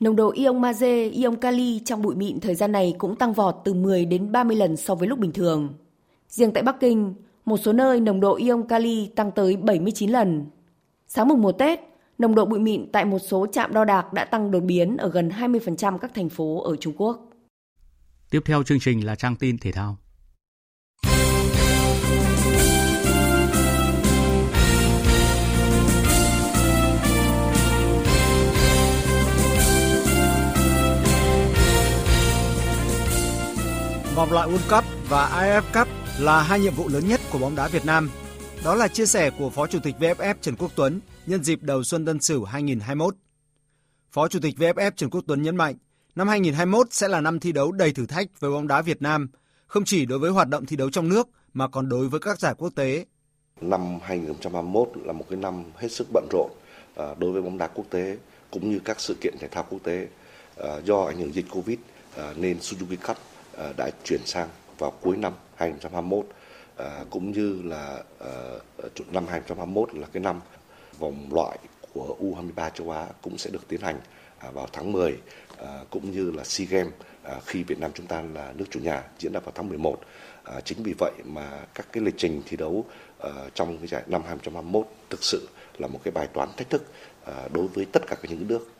Nồng độ ion magie, ion kali trong bụi mịn thời gian này cũng tăng vọt từ 10 đến 30 lần so với lúc bình thường. Riêng tại Bắc Kinh, một số nơi nồng độ ion kali tăng tới 79 lần. Sáng mùng 1 Tết, nồng độ bụi mịn tại một số trạm đo đạc đã tăng đột biến ở gần 20% các thành phố ở Trung Quốc. Tiếp theo chương trình là trang tin thể thao. Vòng loại World Cup và AFF Cup là hai nhiệm vụ lớn nhất của bóng đá Việt Nam. Đó là chia sẻ của Phó Chủ tịch VFF Trần Quốc Tuấn nhân dịp đầu xuân Tân Sửu 2021. Phó Chủ tịch VFF Trần Quốc Tuấn nhấn mạnh, Năm 2021 sẽ là năm thi đấu đầy thử thách với bóng đá Việt Nam, không chỉ đối với hoạt động thi đấu trong nước mà còn đối với các giải quốc tế. Năm 2021 là một cái năm hết sức bận rộn à, đối với bóng đá quốc tế cũng như các sự kiện thể thao quốc tế. À, do ảnh hưởng dịch Covid à, nên Suzuki Cup đã chuyển sang vào cuối năm 2021 cũng như là năm 2021 là cái năm vòng loại của U23 châu Á cũng sẽ được tiến hành vào tháng 10 À, cũng như là SEA Games à, khi Việt Nam chúng ta là nước chủ nhà diễn ra vào tháng 11. À, chính vì vậy mà các cái lịch trình thi đấu à, trong cái giải năm 2021 thực sự là một cái bài toán thách thức đối với tất cả các những nước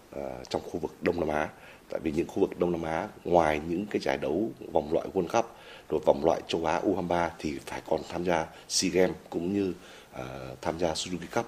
trong khu vực Đông Nam Á. Tại vì những khu vực Đông Nam Á ngoài những cái giải đấu vòng loại World Cup rồi vòng loại châu Á U23 thì phải còn tham gia SEA Games cũng như tham gia Suzuki Cup.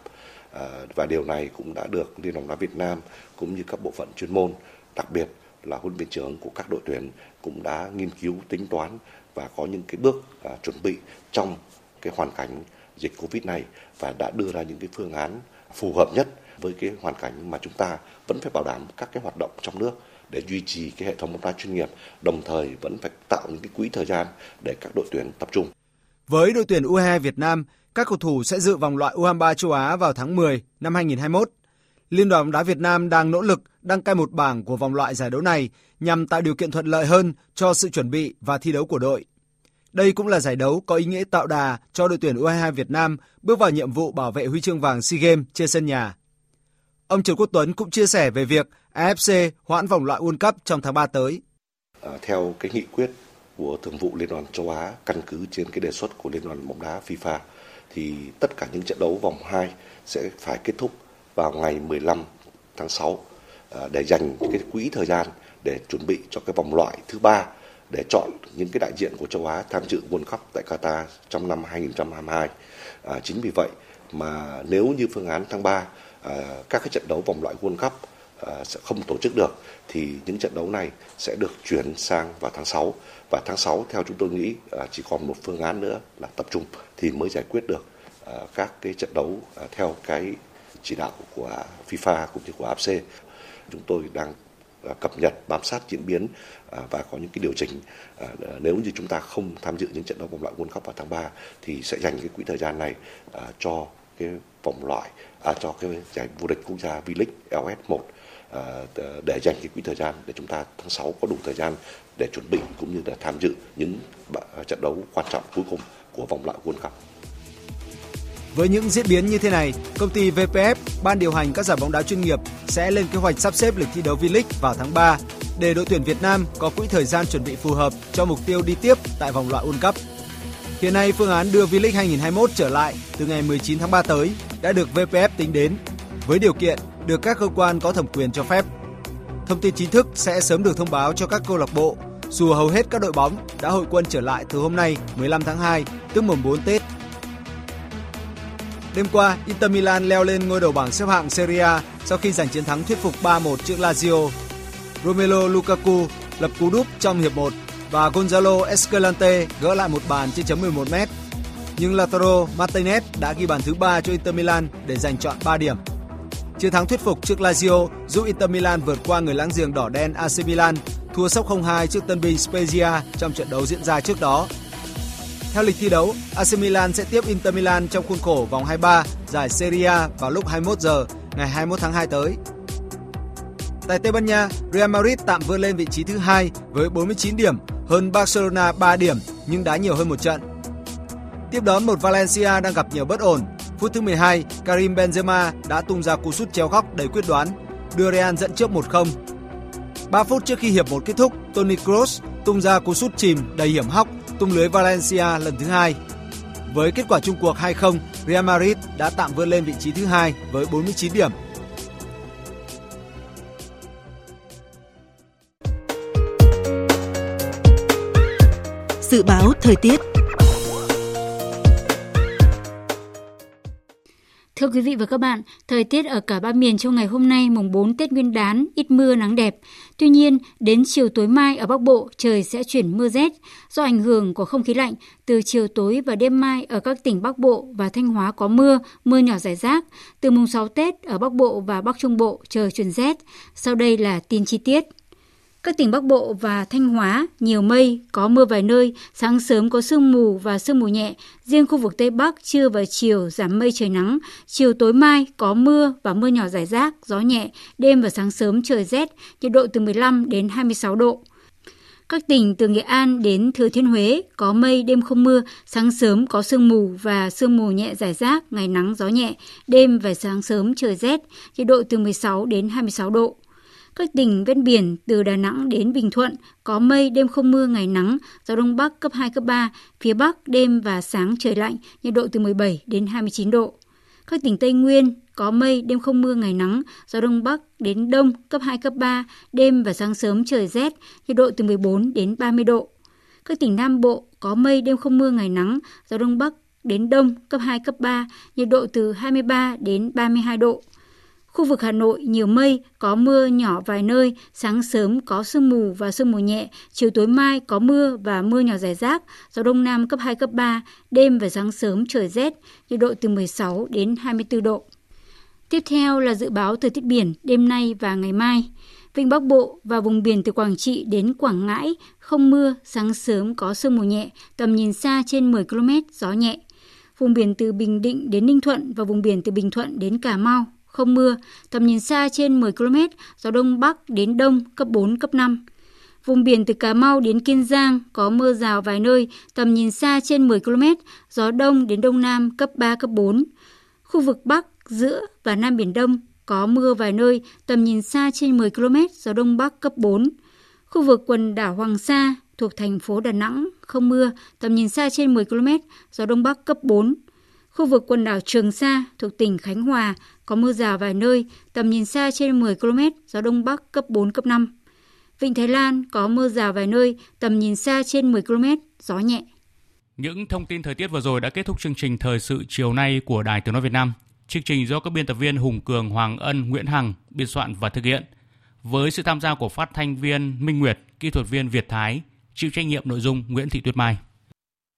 và điều này cũng đã được Liên đoàn bóng đá Việt Nam cũng như các bộ phận chuyên môn đặc biệt là huấn luyện trưởng của các đội tuyển cũng đã nghiên cứu tính toán và có những cái bước à, chuẩn bị trong cái hoàn cảnh dịch covid này và đã đưa ra những cái phương án phù hợp nhất với cái hoàn cảnh mà chúng ta vẫn phải bảo đảm các cái hoạt động trong nước để duy trì cái hệ thống bóng đá chuyên nghiệp, đồng thời vẫn phải tạo những cái quỹ thời gian để các đội tuyển tập trung. Với đội tuyển U22 Việt Nam, các cầu thủ sẽ dự vòng loại U23 châu Á vào tháng 10 năm 2021 Liên đoàn bóng đá Việt Nam đang nỗ lực đăng cai một bảng của vòng loại giải đấu này nhằm tạo điều kiện thuận lợi hơn cho sự chuẩn bị và thi đấu của đội. Đây cũng là giải đấu có ý nghĩa tạo đà cho đội tuyển U22 Việt Nam bước vào nhiệm vụ bảo vệ huy chương vàng SEA Games trên sân nhà. Ông Trần Quốc Tuấn cũng chia sẻ về việc AFC hoãn vòng loại World Cup trong tháng 3 tới. À, theo cái nghị quyết của Thường vụ Liên đoàn châu Á căn cứ trên cái đề xuất của Liên đoàn bóng đá FIFA thì tất cả những trận đấu vòng 2 sẽ phải kết thúc vào ngày 15 tháng 6 À, để dành cái quỹ thời gian để chuẩn bị cho cái vòng loại thứ ba để chọn những cái đại diện của châu Á tham dự World Cup tại Qatar trong năm 2022. À, chính vì vậy mà nếu như phương án tháng 3 à, các cái trận đấu vòng loại World Cup à, sẽ không tổ chức được thì những trận đấu này sẽ được chuyển sang vào tháng 6 và tháng 6 theo chúng tôi nghĩ à, chỉ còn một phương án nữa là tập trung thì mới giải quyết được à, các cái trận đấu à, theo cái chỉ đạo của FIFA cũng như của AFC. Chúng tôi đang à, cập nhật bám sát diễn biến à, và có những cái điều chỉnh à, nếu như chúng ta không tham dự những trận đấu vòng loại World Cup vào tháng 3 thì sẽ dành cái quỹ thời gian này cho cái vòng loại à, cho cái giải vô địch quốc gia V-League LS1 à, để dành cái quỹ thời gian để chúng ta tháng 6 có đủ thời gian để chuẩn bị cũng như là tham dự những trận đấu quan trọng cuối cùng của vòng loại World Cup. Với những diễn biến như thế này, công ty VPF, ban điều hành các giải bóng đá chuyên nghiệp sẽ lên kế hoạch sắp xếp lịch thi đấu V-League vào tháng 3 để đội tuyển Việt Nam có quỹ thời gian chuẩn bị phù hợp cho mục tiêu đi tiếp tại vòng loại World Cup. Hiện nay phương án đưa V-League 2021 trở lại từ ngày 19 tháng 3 tới đã được VPF tính đến với điều kiện được các cơ quan có thẩm quyền cho phép. Thông tin chính thức sẽ sớm được thông báo cho các câu lạc bộ dù hầu hết các đội bóng đã hội quân trở lại từ hôm nay 15 tháng 2, tức mùng 4 Tết. Đêm qua, Inter Milan leo lên ngôi đầu bảng xếp hạng Serie A sau khi giành chiến thắng thuyết phục 3-1 trước Lazio. Romelu Lukaku lập cú đúp trong hiệp 1 và Gonzalo Escalante gỡ lại một bàn trên chấm 11 m. Nhưng Lautaro Martinez đã ghi bàn thứ ba cho Inter Milan để giành chọn 3 điểm. Chiến thắng thuyết phục trước Lazio giúp Inter Milan vượt qua người láng giềng đỏ đen AC Milan, thua sốc 0-2 trước tân binh Spezia trong trận đấu diễn ra trước đó. Theo lịch thi đấu, AC Milan sẽ tiếp Inter Milan trong khuôn khổ vòng 23 giải Serie A vào lúc 21 giờ ngày 21 tháng 2 tới. Tại Tây Ban Nha, Real Madrid tạm vươn lên vị trí thứ hai với 49 điểm, hơn Barcelona 3 điểm nhưng đá nhiều hơn một trận. Tiếp đón một Valencia đang gặp nhiều bất ổn. Phút thứ 12, Karim Benzema đã tung ra cú sút chéo góc đầy quyết đoán, đưa Real dẫn trước 1-0. 3 phút trước khi hiệp 1 kết thúc, Toni Kroos tung ra cú sút chìm đầy hiểm hóc tung lưới Valencia lần thứ hai. Với kết quả chung cuộc 2-0, Real Madrid đã tạm vươn lên vị trí thứ hai với 49 điểm. Dự báo thời tiết Thưa quý vị và các bạn, thời tiết ở cả ba miền trong ngày hôm nay mùng 4 Tết Nguyên đán ít mưa nắng đẹp. Tuy nhiên, đến chiều tối mai ở Bắc Bộ trời sẽ chuyển mưa rét do ảnh hưởng của không khí lạnh. Từ chiều tối và đêm mai ở các tỉnh Bắc Bộ và Thanh Hóa có mưa, mưa nhỏ rải rác. Từ mùng 6 Tết ở Bắc Bộ và Bắc Trung Bộ trời chuyển rét. Sau đây là tin chi tiết. Các tỉnh Bắc Bộ và Thanh Hóa nhiều mây, có mưa vài nơi, sáng sớm có sương mù và sương mù nhẹ. Riêng khu vực Tây Bắc trưa và chiều giảm mây trời nắng, chiều tối mai có mưa và mưa nhỏ rải rác, gió nhẹ, đêm và sáng sớm trời rét, nhiệt độ từ 15 đến 26 độ. Các tỉnh từ Nghệ An đến Thừa Thiên Huế có mây, đêm không mưa, sáng sớm có sương mù và sương mù nhẹ rải rác, ngày nắng gió nhẹ, đêm và sáng sớm trời rét, nhiệt độ từ 16 đến 26 độ. Các tỉnh ven biển từ Đà Nẵng đến Bình Thuận có mây, đêm không mưa, ngày nắng, gió đông bắc cấp 2, cấp 3, phía bắc đêm và sáng trời lạnh, nhiệt độ từ 17 đến 29 độ. Các tỉnh Tây Nguyên có mây, đêm không mưa, ngày nắng, gió đông bắc đến đông cấp 2, cấp 3, đêm và sáng sớm trời rét, nhiệt độ từ 14 đến 30 độ. Các tỉnh Nam Bộ có mây, đêm không mưa, ngày nắng, gió đông bắc đến đông cấp 2, cấp 3, nhiệt độ từ 23 đến 32 độ. Khu vực Hà Nội nhiều mây, có mưa nhỏ vài nơi, sáng sớm có sương mù và sương mù nhẹ, chiều tối mai có mưa và mưa nhỏ rải rác, gió đông nam cấp 2, cấp 3, đêm và sáng sớm trời rét, nhiệt độ từ 16 đến 24 độ. Tiếp theo là dự báo thời tiết biển đêm nay và ngày mai. Vịnh Bắc Bộ và vùng biển từ Quảng Trị đến Quảng Ngãi không mưa, sáng sớm có sương mù nhẹ, tầm nhìn xa trên 10 km, gió nhẹ. Vùng biển từ Bình Định đến Ninh Thuận và vùng biển từ Bình Thuận đến Cà Mau không mưa, tầm nhìn xa trên 10 km, gió đông bắc đến đông cấp 4, cấp 5. Vùng biển từ Cà Mau đến Kiên Giang có mưa rào vài nơi, tầm nhìn xa trên 10 km, gió đông đến đông nam cấp 3, cấp 4. Khu vực Bắc, giữa và Nam Biển Đông có mưa vài nơi, tầm nhìn xa trên 10 km, gió đông bắc cấp 4. Khu vực quần đảo Hoàng Sa thuộc thành phố Đà Nẵng không mưa, tầm nhìn xa trên 10 km, gió đông bắc cấp 4. Khu vực quần đảo Trường Sa thuộc tỉnh Khánh Hòa có mưa rào vài nơi, tầm nhìn xa trên 10 km, gió đông bắc cấp 4 cấp 5. Vịnh Thái Lan có mưa rào vài nơi, tầm nhìn xa trên 10 km, gió nhẹ. Những thông tin thời tiết vừa rồi đã kết thúc chương trình thời sự chiều nay của Đài Tiếng nói Việt Nam. Chương trình do các biên tập viên Hùng Cường, Hoàng Ân, Nguyễn Hằng biên soạn và thực hiện. Với sự tham gia của phát thanh viên Minh Nguyệt, kỹ thuật viên Việt Thái, chịu trách nhiệm nội dung Nguyễn Thị Tuyết Mai.